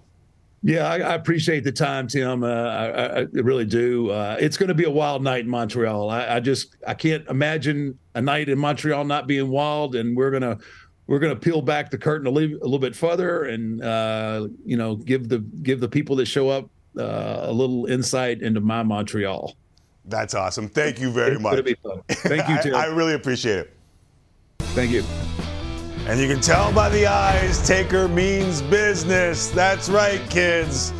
Yeah, I, I appreciate the time, Tim. Uh, I, I really do. Uh, it's going to be a wild night in Montreal. I, I just I can't imagine a night in Montreal not being wild, and we're gonna we're gonna peel back the curtain a little, a little bit further, and uh, you know give the give the people that show up uh, a little insight into my Montreal. That's awesome. Thank you very It's much. be fun. Thank you, Tim. I really appreciate it. Thank you. And you can tell by the eyes, Taker means business. That's right, kids.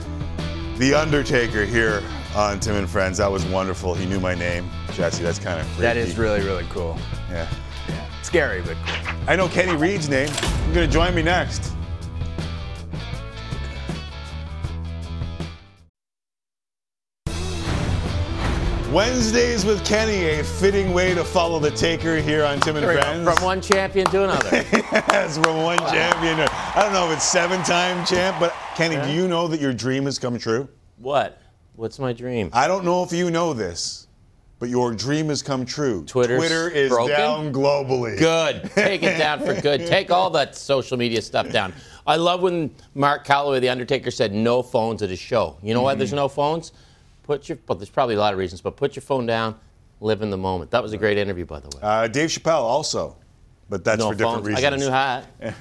The Undertaker here on Tim and Friends. That was wonderful. He knew my name. Jesse, that's kind of That is really, really cool. Yeah. yeah. Scary, but cool. I know Kenny Reid's name. You're going to join me next. Wednesdays with Kenny, a fitting way to follow the Taker here on Tim and. Friends. From one champion to another. yes, from one champion. to- I don't know if it's seven-time champ, but Kenny, do you know that your dream has come true? What? What's my dream? I don't know if you know this, but your dream has come true. Twitter's Twitter is broken? down globally. Good. Take it down for good. Take all that social media stuff down. I love when Mark Calaway, The Undertaker, said no phones at his show. You know why there's Mm-hmm. no phones? Put your, well, there's probably a lot of reasons, but put your phone down, live in the moment. That was a great interview, by the way. Uh, Dave Chappelle also, but that's No for different phones. reasons. I got a new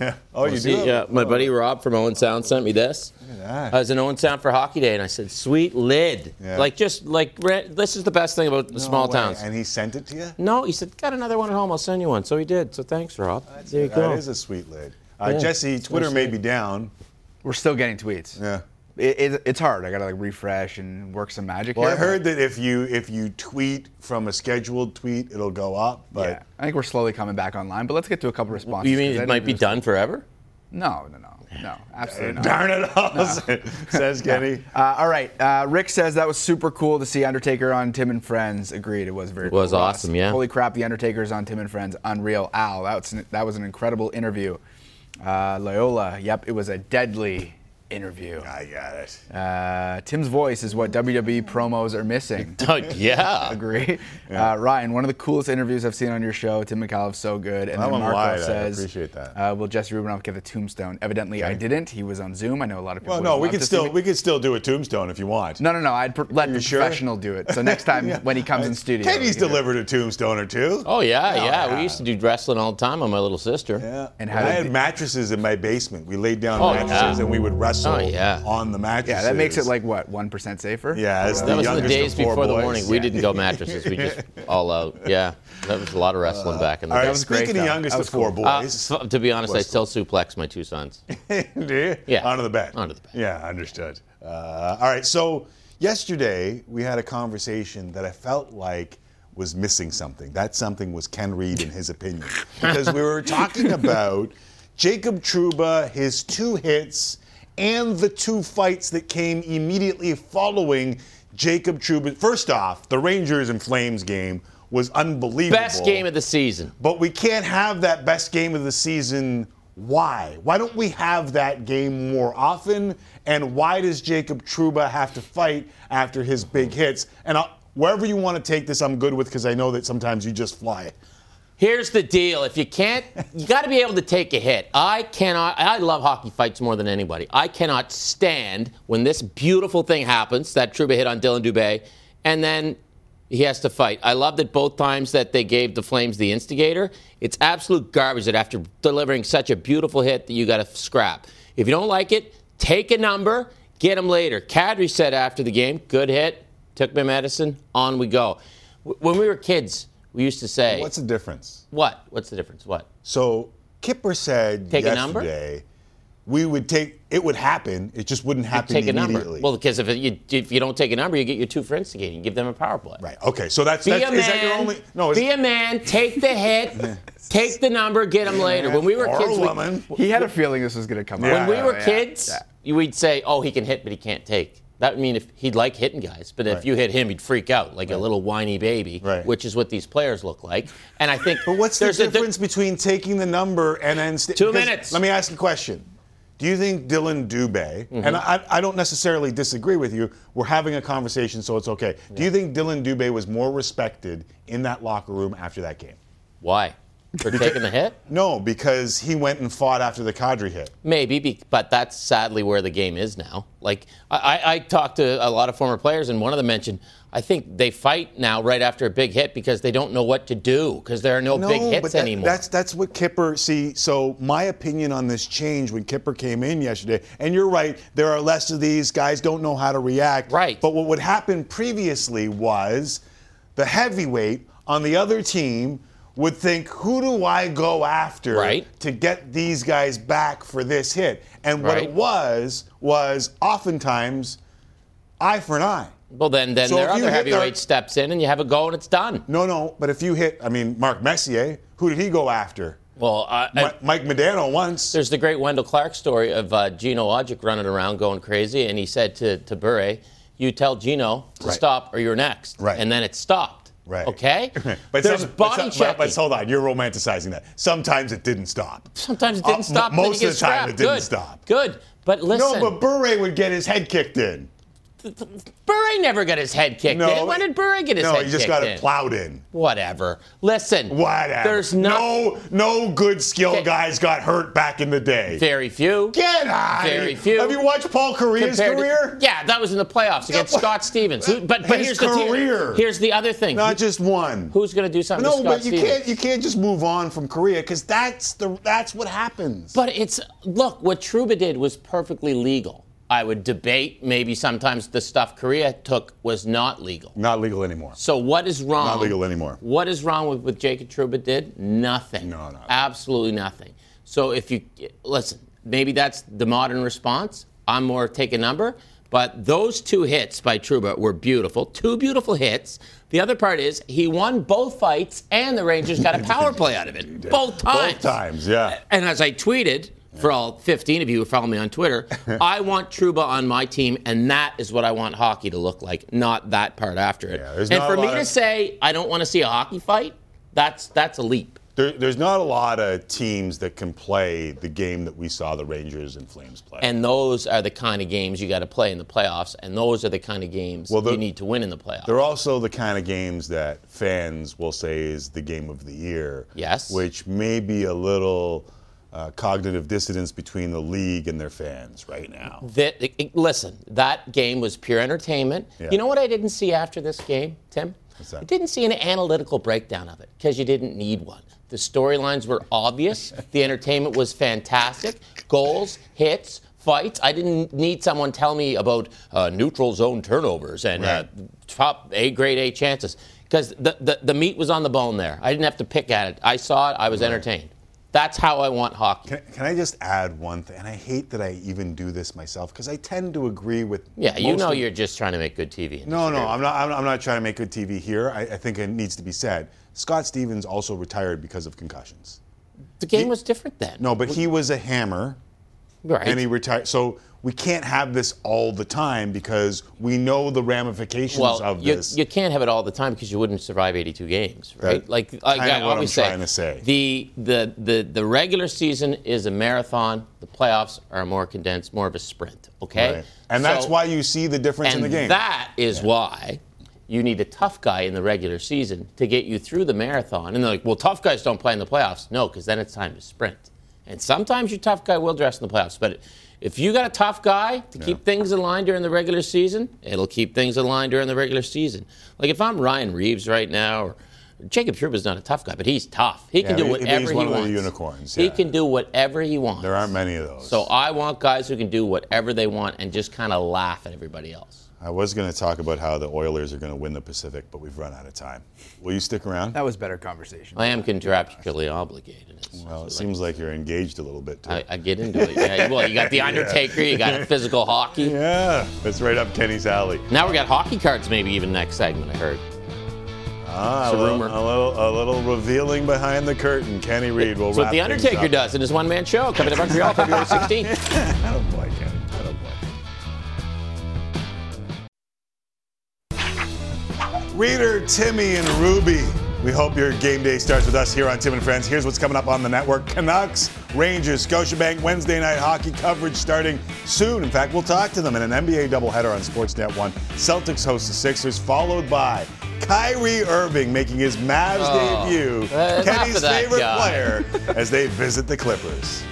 hat. oh, you See, do? Yeah, my buddy Rob from Owen Sound sent me this. Look at that. I was in Owen Sound for Hockey Day, and I said, "Sweet lid, Yeah. like just like re- this is the best thing about the No small way. towns." And he sent it to you? No, he said, "Got another one at home. I'll send you one." So he did. So thanks, Rob. there you go. That is a sweet lid. Uh, Yeah. Jesse, So Twitter may be down. We're still getting tweets. Yeah. It, it, it's hard. I gotta like refresh and work some magic. Well, I here, heard that if you if you tweet from a scheduled tweet, it'll go up. but- yeah, I think we're slowly coming back online. But let's get to a couple responses. You mean I it might be done forever? No, no, no, no, absolutely not. Darn it all, No. says Kenny. Uh, all right, uh, Rick says that was super cool to see Undertaker on Tim and Friends. Agreed, it was very. It was cool. Awesome, yeah. Holy crap, the Undertaker's on Tim and Friends, unreal. Al, that was that was an incredible interview. Uh, Loyola, yep, it was a deadly interview. I got it. Uh, Tim's voice is what WWE promos are missing. yeah. Agree. Uh, Ryan, one of the coolest interviews I've seen on your show. Tim Micallef's so good. And That then one Marco lied. I appreciate that. Uh, will Jesse Rubinoff get the tombstone? Evidently, I didn't. He was on Zoom. I know a lot of people. Well, no, we love could still we could still do a tombstone if you want. No, no, no. I'd pr- let the sure? professional do it. So next time Yeah. when he comes in studio, Kenny's we can do it. delivered a tombstone or two. Oh yeah, Oh, yeah. yeah. We used to do wrestling all the time on my little sister. Yeah. And how I had did mattresses in my basement. We laid down Oh, mattresses yeah. and we would wrestle Oh, yeah. on the mattresses. Yeah, that makes it like what one percent safer. Yeah, as That the was the days of four before the boys. morning. We didn't go mattresses. We just all out. Yeah, that was a lot of wrestling back in the All day. right, speaking of youngest of four Uh, boys, f- to be honest, I still suplex my two sons. do you? Yeah. Onto the bed. Onto the bed. Yeah, understood. Uh, all right, so yesterday we had a conversation that I felt like was missing something. That something was Ken Reid, in his opinion, because we were talking about Jacob Trouba, his two hits, and the two fights that came immediately following Jacob Trouba. First off, the Rangers and Flames game was unbelievable. Best game of the season. But we can't have that best game of the season. Why? Why don't we have that game more often? And why does Jacob Trouba have to fight after his big hits? And I'll, wherever you want to take this, I'm good with because I know that sometimes you just fly. Here's the deal. If you can't, you got to be able to take a hit. I cannot, I love hockey fights more than anybody. I cannot stand when this beautiful thing happens, that Trouba hit on Dylan Dubé, and then he has to fight. I love that both times that they gave the Flames the instigator. It's absolute garbage that after delivering such a beautiful hit that you got to scrap. If you don't like it, take a number, get him later. Kadri said after the game, good hit, took my medicine, on we go. When we were kids, we used to say, What's the difference? what? What's the difference? What? So Kipper said Take a yesterday we would take it would happen. It just wouldn't happen take a number. Well, because if, it, you, if you don't take a number, you get your two for instigating. Give them a power play. Right. Okay. So that's, Be that's a man. is that your only no? Is, be a man. Take the hit. take the number. Get them later. When we were or kids, a we- He had a feeling this was going to come when we were Yeah, kids, yeah. we'd say, "Oh, he can hit, but he can't take." That would mean if he'd like hitting guys, but if you hit him, he'd freak out like a little whiny baby, Right. which is what these players look like. And I think, But what's the there's a- difference between taking the number and then st- Two minutes. Let me ask a question. Do you think Dylan Dubé, Mm-hmm. and I, I don't necessarily disagree with you, we're having a conversation, so it's okay. Do you think Dylan Dubé was more respected in that locker room after that game? Why? For taking the hit? No, because he went and fought after the Kadri hit. Maybe, be, but that's sadly where the game is now. Like I, I, talked to a lot of former players, and one of them mentioned, I think they fight now right after a big hit because they don't know what to do because there are no, big hits that- anymore. That's that's what Kipper see. So my opinion on this change when Kipper came in yesterday. And you're right, there are less of these guys don't know how to react. Right. But what would happen previously was the heavyweight on the other team would think, who do I go after Right. to get these guys back for this hit? And what Right. it was was oftentimes eye for an eye. well, then, then So their other hit their- heavyweight steps in, and you have a go, and it's done. No, no, but if you hit, I mean, Mark Messier, who did he go after? Well, Mi- Mike Modano once. There's the great Wendell Clark story of uh, Gino Odjick running around going crazy, and he said to, to Bure, you tell Gino to Right. stop or you're next. Right. And then it stopped. Right. Okay? But There's some- body but, some- but, but hold on, you're romanticizing that. Sometimes it didn't stop. Sometimes it Uh, didn't m- stop. then most of the time scrapped. it didn't Good. stop. Good. But listen. No, but Bure would get his head kicked in. Bure never got his head kicked No, in. When did Bure get his no, head kicked No, he just got in? it plowed in. Whatever. Listen. Whatever. There's no, no no good skill guys got hurt back in the day. Very few. Get out. Very few. Have you watched Paul Kariya's compared to- career? yeah, that was in the playoffs against Scott Stevens. Who- but but His here's the career. here's the other thing. Not just one. Who's going to do something? No, but you Stevens? can't you can't just move on from Kariya because that's the that's what happens. But it's look what Trouba did was perfectly legal. I would debate maybe sometimes the stuff Kariya took was not legal. Not legal anymore. So what is wrong? Not legal anymore. What is wrong with what Jacob Trouba did? Nothing. No, no. Absolutely nothing. So if you listen, maybe that's the modern response. I'm more take a number. But those two hits by Trouba were beautiful. Two beautiful hits. The other part is he won both fights and the Rangers got a power play out of it. Both times. Both times, yeah. And as I tweeted, for all 15 of you who follow me on Twitter, I want Trouba on my team, and that is what I want hockey to look like, not that part after it. there's and not for a me lot to of- say I don't want to see a hockey fight, that's that's a leap. There, there's not a lot of teams that can play the game that we saw the Rangers and Flames play. And those are the kind of games you got to play in the playoffs, and those are the kind of games Well, the- you need to win in the playoffs. They're also the kind of games that fans will say is the game of the year. Yes. Which may be a little uh, cognitive dissonance between the league and their fans right now. That, it- it- listen, that game was pure entertainment. Yeah. You know what I didn't see after this game, Tim? I didn't see an analytical breakdown of it because you didn't need one. The storylines were obvious. the entertainment was fantastic. Goals, hits, fights. I didn't need someone tell me about uh, neutral zone turnovers and uh, top A grade A chances because the, the, the meat was on the bone there. I didn't have to pick at it. I saw it. I was entertained. That's how I want hockey. Can, can I just add one thing? And I hate that I even do this myself because I tend to agree with. Yeah, you know of- you're just trying to make good TV. No, no, I'm not. I'm I'm not trying to make good TV here. I, I think it needs to be said. Scott Stevens also retired because of concussions. The game was different then. No, but he was a hammer, Right. and he retired. So we can't have this all the time because we know the ramifications well, of you, this. you can't have it all the time because you wouldn't survive 82 games, right? That- like, like I what I'm always trying to say. The, the the the regular season is a marathon. The playoffs are more condensed, more of a sprint. Okay, Right. And that's why you see the difference in the game. that is why you need a tough guy in the regular season to get you through the marathon. And they're like, well, tough guys don't play in the playoffs. No, because then it's time to sprint. And sometimes your tough guy will dress in the playoffs. But if you got a tough guy to keep things in line during the regular season, it'll keep things in line during the regular season. Like if I'm Ryan Reaves right now, or Jacob Trouba's not a tough guy, but he's tough. He can Yeah, do he- whatever he's he one of the wants. unicorns, He can do whatever he wants. there aren't many of those. So I want guys who can do whatever they want and just kind of laugh at everybody else. I was going to talk about how the Oilers are going to win the Pacific, but we've run out of time. Will you stick around? That was better conversation. I am contractually obligated. Well, it seems like you're engaged a little bit too. I, I get into it. Yeah. Well, you got the Undertaker, you got physical hockey. Yeah, that's right up Kenny's alley. Now we got hockey cards, maybe even next segment. I heard. Ah, It's a a, little, rumor. a little, a little revealing behind the curtain. Kenny Reid will That's what the Undertaker up. does in his one-man show coming to Montreal February 16th. Attaboy, Kenny. Attaboy. Reader, Timmy, and Ruby. We hope your game day starts with us here on Tim and Friends. Here's what's coming up on the network Canucks, Rangers, Scotiabank Wednesday night hockey coverage starting soon. In fact, we'll talk to them in an NBA doubleheader on Sportsnet 1. Celtics host the Sixers, followed by Kyrie Irving making his Mavs Oh, debut. uh, Kenny's favorite guy. player as they visit the Clippers.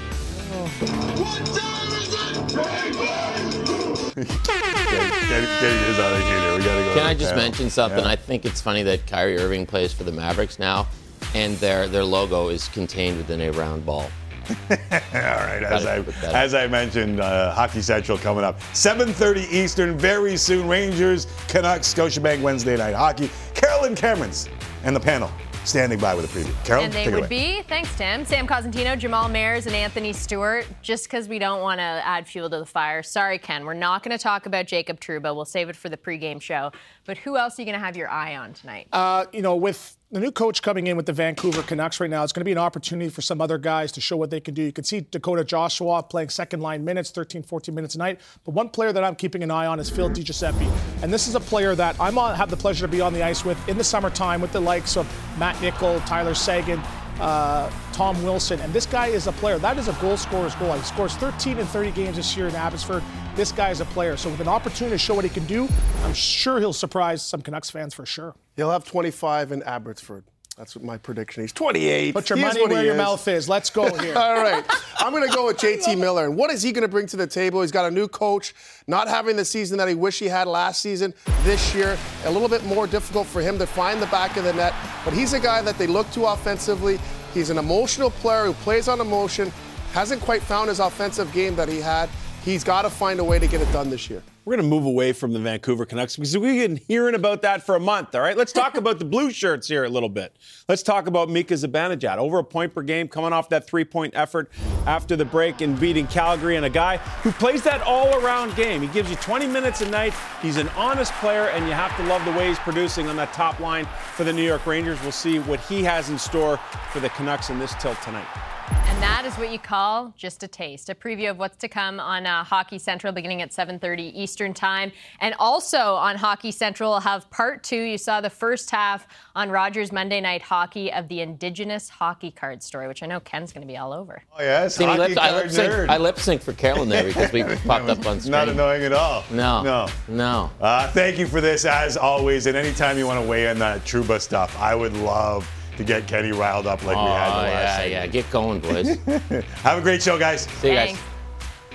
Kenny, Kenny is out of here. We gotta go. Can I just panel. mention something? Yeah. I think it's funny that Kyrie Irving plays for the Mavericks now, and their their logo is contained within a round ball. All right, as I, put that up. as I mentioned, uh, Hockey Central coming up. 7.30 Eastern, very soon. Rangers, Canucks, Scotiabank Wednesday night hockey. Carolyn Camerons and the panel standing by with a preview. Carol, And they take it would away. be, thanks, Tim, Sam Cosentino, Jamal Mayers, and Anthony Stewart, just because we don't want to add fuel to the fire. Sorry, Ken, we're not going to talk about Jacob Trouba. We'll save it for the pregame show. But who else are you going to have your eye on tonight? Uh, you know, with the new coach coming in with the Vancouver Canucks right now, it's going to be an opportunity for some other guys to show what they can do. You can see Dakota Joshua playing second line minutes, 13, 14 minutes a night. But one player that I'm keeping an eye on is Phil DiGiuseppe. And this is a player that I'm on, have the pleasure to be on the ice with in the summertime with the likes of Matt Nichol, Tyler Seguin, uh, Tom Wilson. And this guy is a player. That is a goal scorer's goal. He scores 13 in 30 games this year in Abbotsford. This guy is a player. So with an opportunity to show what he can do, I'm sure he'll surprise some Canucks fans for sure. He'll have 25 in Abbotsford. That's what my prediction. He's 28. Put your He is money where your is. mouth is. Let's go here. All right. I'm going to go with JT Miller. And what is he going to bring to the table? He's got a new coach, not having the season that he wished he had last season. This year, a little bit more difficult for him to find the back of the net. But he's a guy that they look to offensively. He's an emotional player who plays on emotion, hasn't quite found his offensive game that he had. He's got to find a way to get it done this year. We're going to move away from the Vancouver Canucks because we've been hearing about that for a month, all right? Let's talk about the blue shirts here a little bit. Let's talk about Mika Zibanejad. Over a point per game, coming off that three point effort after the break and beating Calgary, and a guy who plays that all around game. He gives you 20 minutes a night. He's an honest player, and you have to love the way he's producing on that top line for the New York Rangers. We'll see what he has in store for the Canucks in this tilt tonight. And that is what you call just a taste. A preview of what's to come on uh, Hockey Central beginning at 7:30 Eastern Time, and also on Hockey Central we'll have part two. You saw the first half on Rogers Monday Night Hockey of the Indigenous hockey card story, which I know Ken's going to be all over. Oh yes, See, me hockey lip, I card lip sync. nerd. I lip sync for Carolyn there because we popped up on screen. Not annoying at all. No. No. No. Uh, thank you for this, as always. And anytime you want to weigh in that Trouba stuff, I would love to get Kenny riled up like we had in Oh, the last yeah, segment. yeah. Get going, boys. Have a great show, guys. See you guys.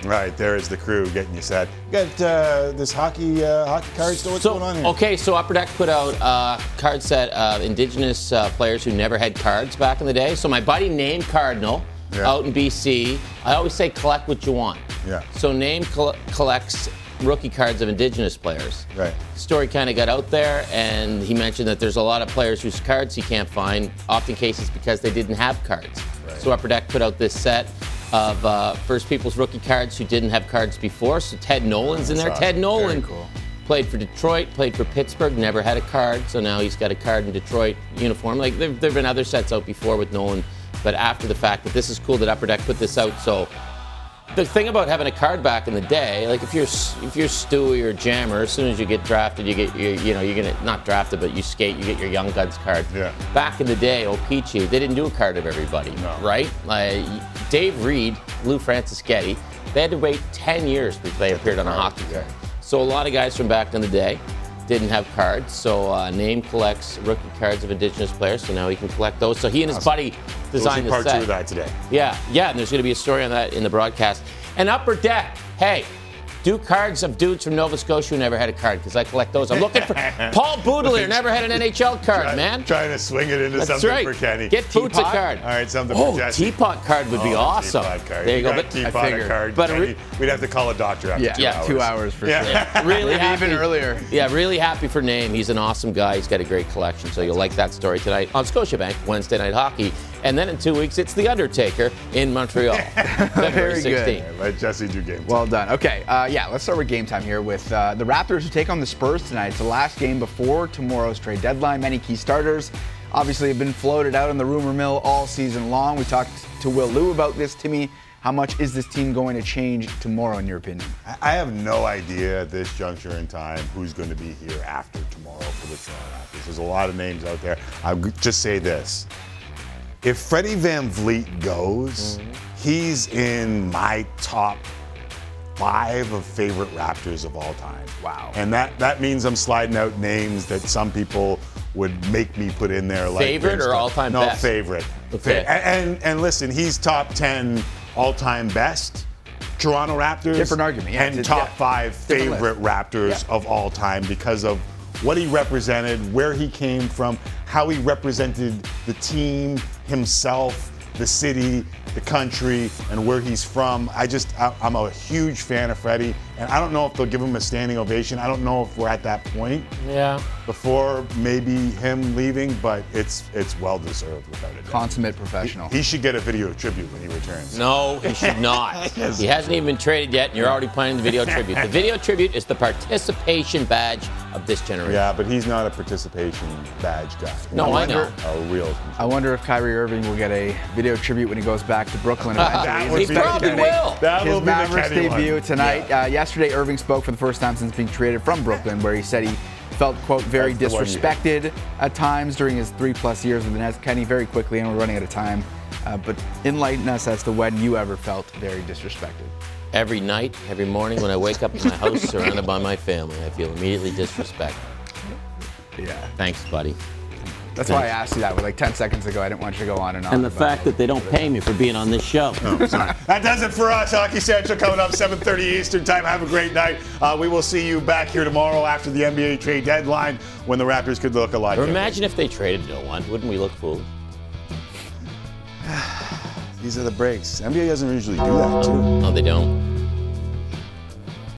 All right, there is the crew getting you set. You got uh, this hockey uh, hockey card store. What's So, going on here? okay, so Upper Deck put out a card set of Indigenous uh, players who never had cards back in the day. So my buddy named Cardinal Yeah. out in BC. I always say collect what you want. Yeah. So Name coll- collects rookie cards of Indigenous players. Right. Story kind of got out there, and he mentioned that there's a lot of players whose cards he can't find, often cases because they didn't have cards. Right. So Upper Deck put out this set of uh, First People's rookie cards who didn't have cards before. So Ted Nolan's in there. That's Ted. Nolan cool. played for Detroit, played for Pittsburgh, never had a card, so now he's got a card in Detroit uniform. Like there have been other sets out before with Nolan, but after the fact, but this is cool that Upper Deck put this out. So the thing about having a card back in the day, like if you're if you're Stewie or Jammer, as soon as you get drafted, you get you, you know you're gonna not drafted, but you skate, you get your Young Guns card. Yeah. Back in the day, O-Pee-Chee, they didn't do a card of everybody, right? Like Dave Reid, Lou Franceschetti, they had to wait 10 years before they appeared on a hockey card. So a lot of guys from back in the day didn't have cards. So uh, Name collects rookie cards of Indigenous players, so now he can collect those. So he and his Awesome. buddy We'll designed the part set. two of that today. Yeah, yeah, and there's going to be a story on that in the broadcast. And Upper Deck, hey, do cards of dudes from Nova Scotia who never had a card because I collect those. I'm looking for Paul Boutilier, never had an NHL card, Try- man. Trying to swing it into That's something right. for Kenny. Get Boots a Teapot? card. All right, something Oh, for Jesse. teapot card would be Oh, awesome. Teapot card. There you go. got But- teapot I figured. card. But re- we'd have to call a doctor after Yeah, two yeah, hours. two hours for Yeah, sure. really happy. even earlier. Yeah, really happy for Name. He's an awesome guy. He's got a great collection, so you'll like that story tonight on Scotiabank Wednesday Night Hockey. And then in two weeks, it's The Undertaker in Montreal, February Very good. 16th. Let Jesse do game. Well done. Okay, uh, yeah, let's start with game time here with uh, the Raptors who take on the Spurs tonight. It's the last game before tomorrow's trade deadline. Many key starters obviously have been floated out in the rumor mill all season long. We talked to Will Lou about this. Timmy, how much is this team going to change tomorrow, in your opinion? I have no idea at this juncture in time who's going to be here after tomorrow for the Toronto Raptors. There's a lot of names out there. I'll just say this. If Freddie VanVleet goes, he's in my top five of favorite Raptors of all time. Wow. And that, that means I'm sliding out names that some people would make me put in there like Favorite or all-time no, best? favorite. Okay. And, and and listen, he's top 10 all-time best Toronto Raptors. Different argument, yeah. And top yeah. five favorite Raptors of all time because of what he represented, where he came from, how he represented the team, himself, the city, the country, and where he's from. I just, I, I'm a huge fan of Freddie, and I don't know if they'll give him a standing ovation. I don't know if we're at that point Yeah. before maybe him leaving, but it's it's well deserved without a doubt. Consummate professional. He should get a video tribute when he returns. No, he should not. He hasn't even been traded yet, and you're already planning the video tribute. The video tribute is the participation badge of this generation. Yeah, but he's not a participation badge guy. No, I know. A real. I wonder if Kyrie Irving will get a video tribute when he goes back to Brooklyn. That eventually. would He's be expected the to make Kenny. That his will be the Mavericks Kenny debut one. tonight. Uh, yesterday, Irving spoke for the first time since being traded from Brooklyn, where he said he felt, quote, very That's the one you- disrespected at times during his three plus years with the Nets. Kenny, very quickly, and we're running out of time, uh, but enlighten us as to when you ever felt very disrespected. Every night, every morning when I wake up in my house surrounded by my family, I feel immediately disrespected. Yeah. Thanks, buddy. That's why I asked you that with like 10 seconds ago. I didn't want you to go on and on. And the fact that they don't pay me for being on this show. That does it for us. Hockey Central coming up 7:30 Eastern Time. Have a great night. Uh, we will see you back here tomorrow after the NBA trade deadline when the Raptors could look alike. Or imagine if they traded no one. Wouldn't we look foolish? These are the breaks. NBA doesn't usually do that too. No, they don't.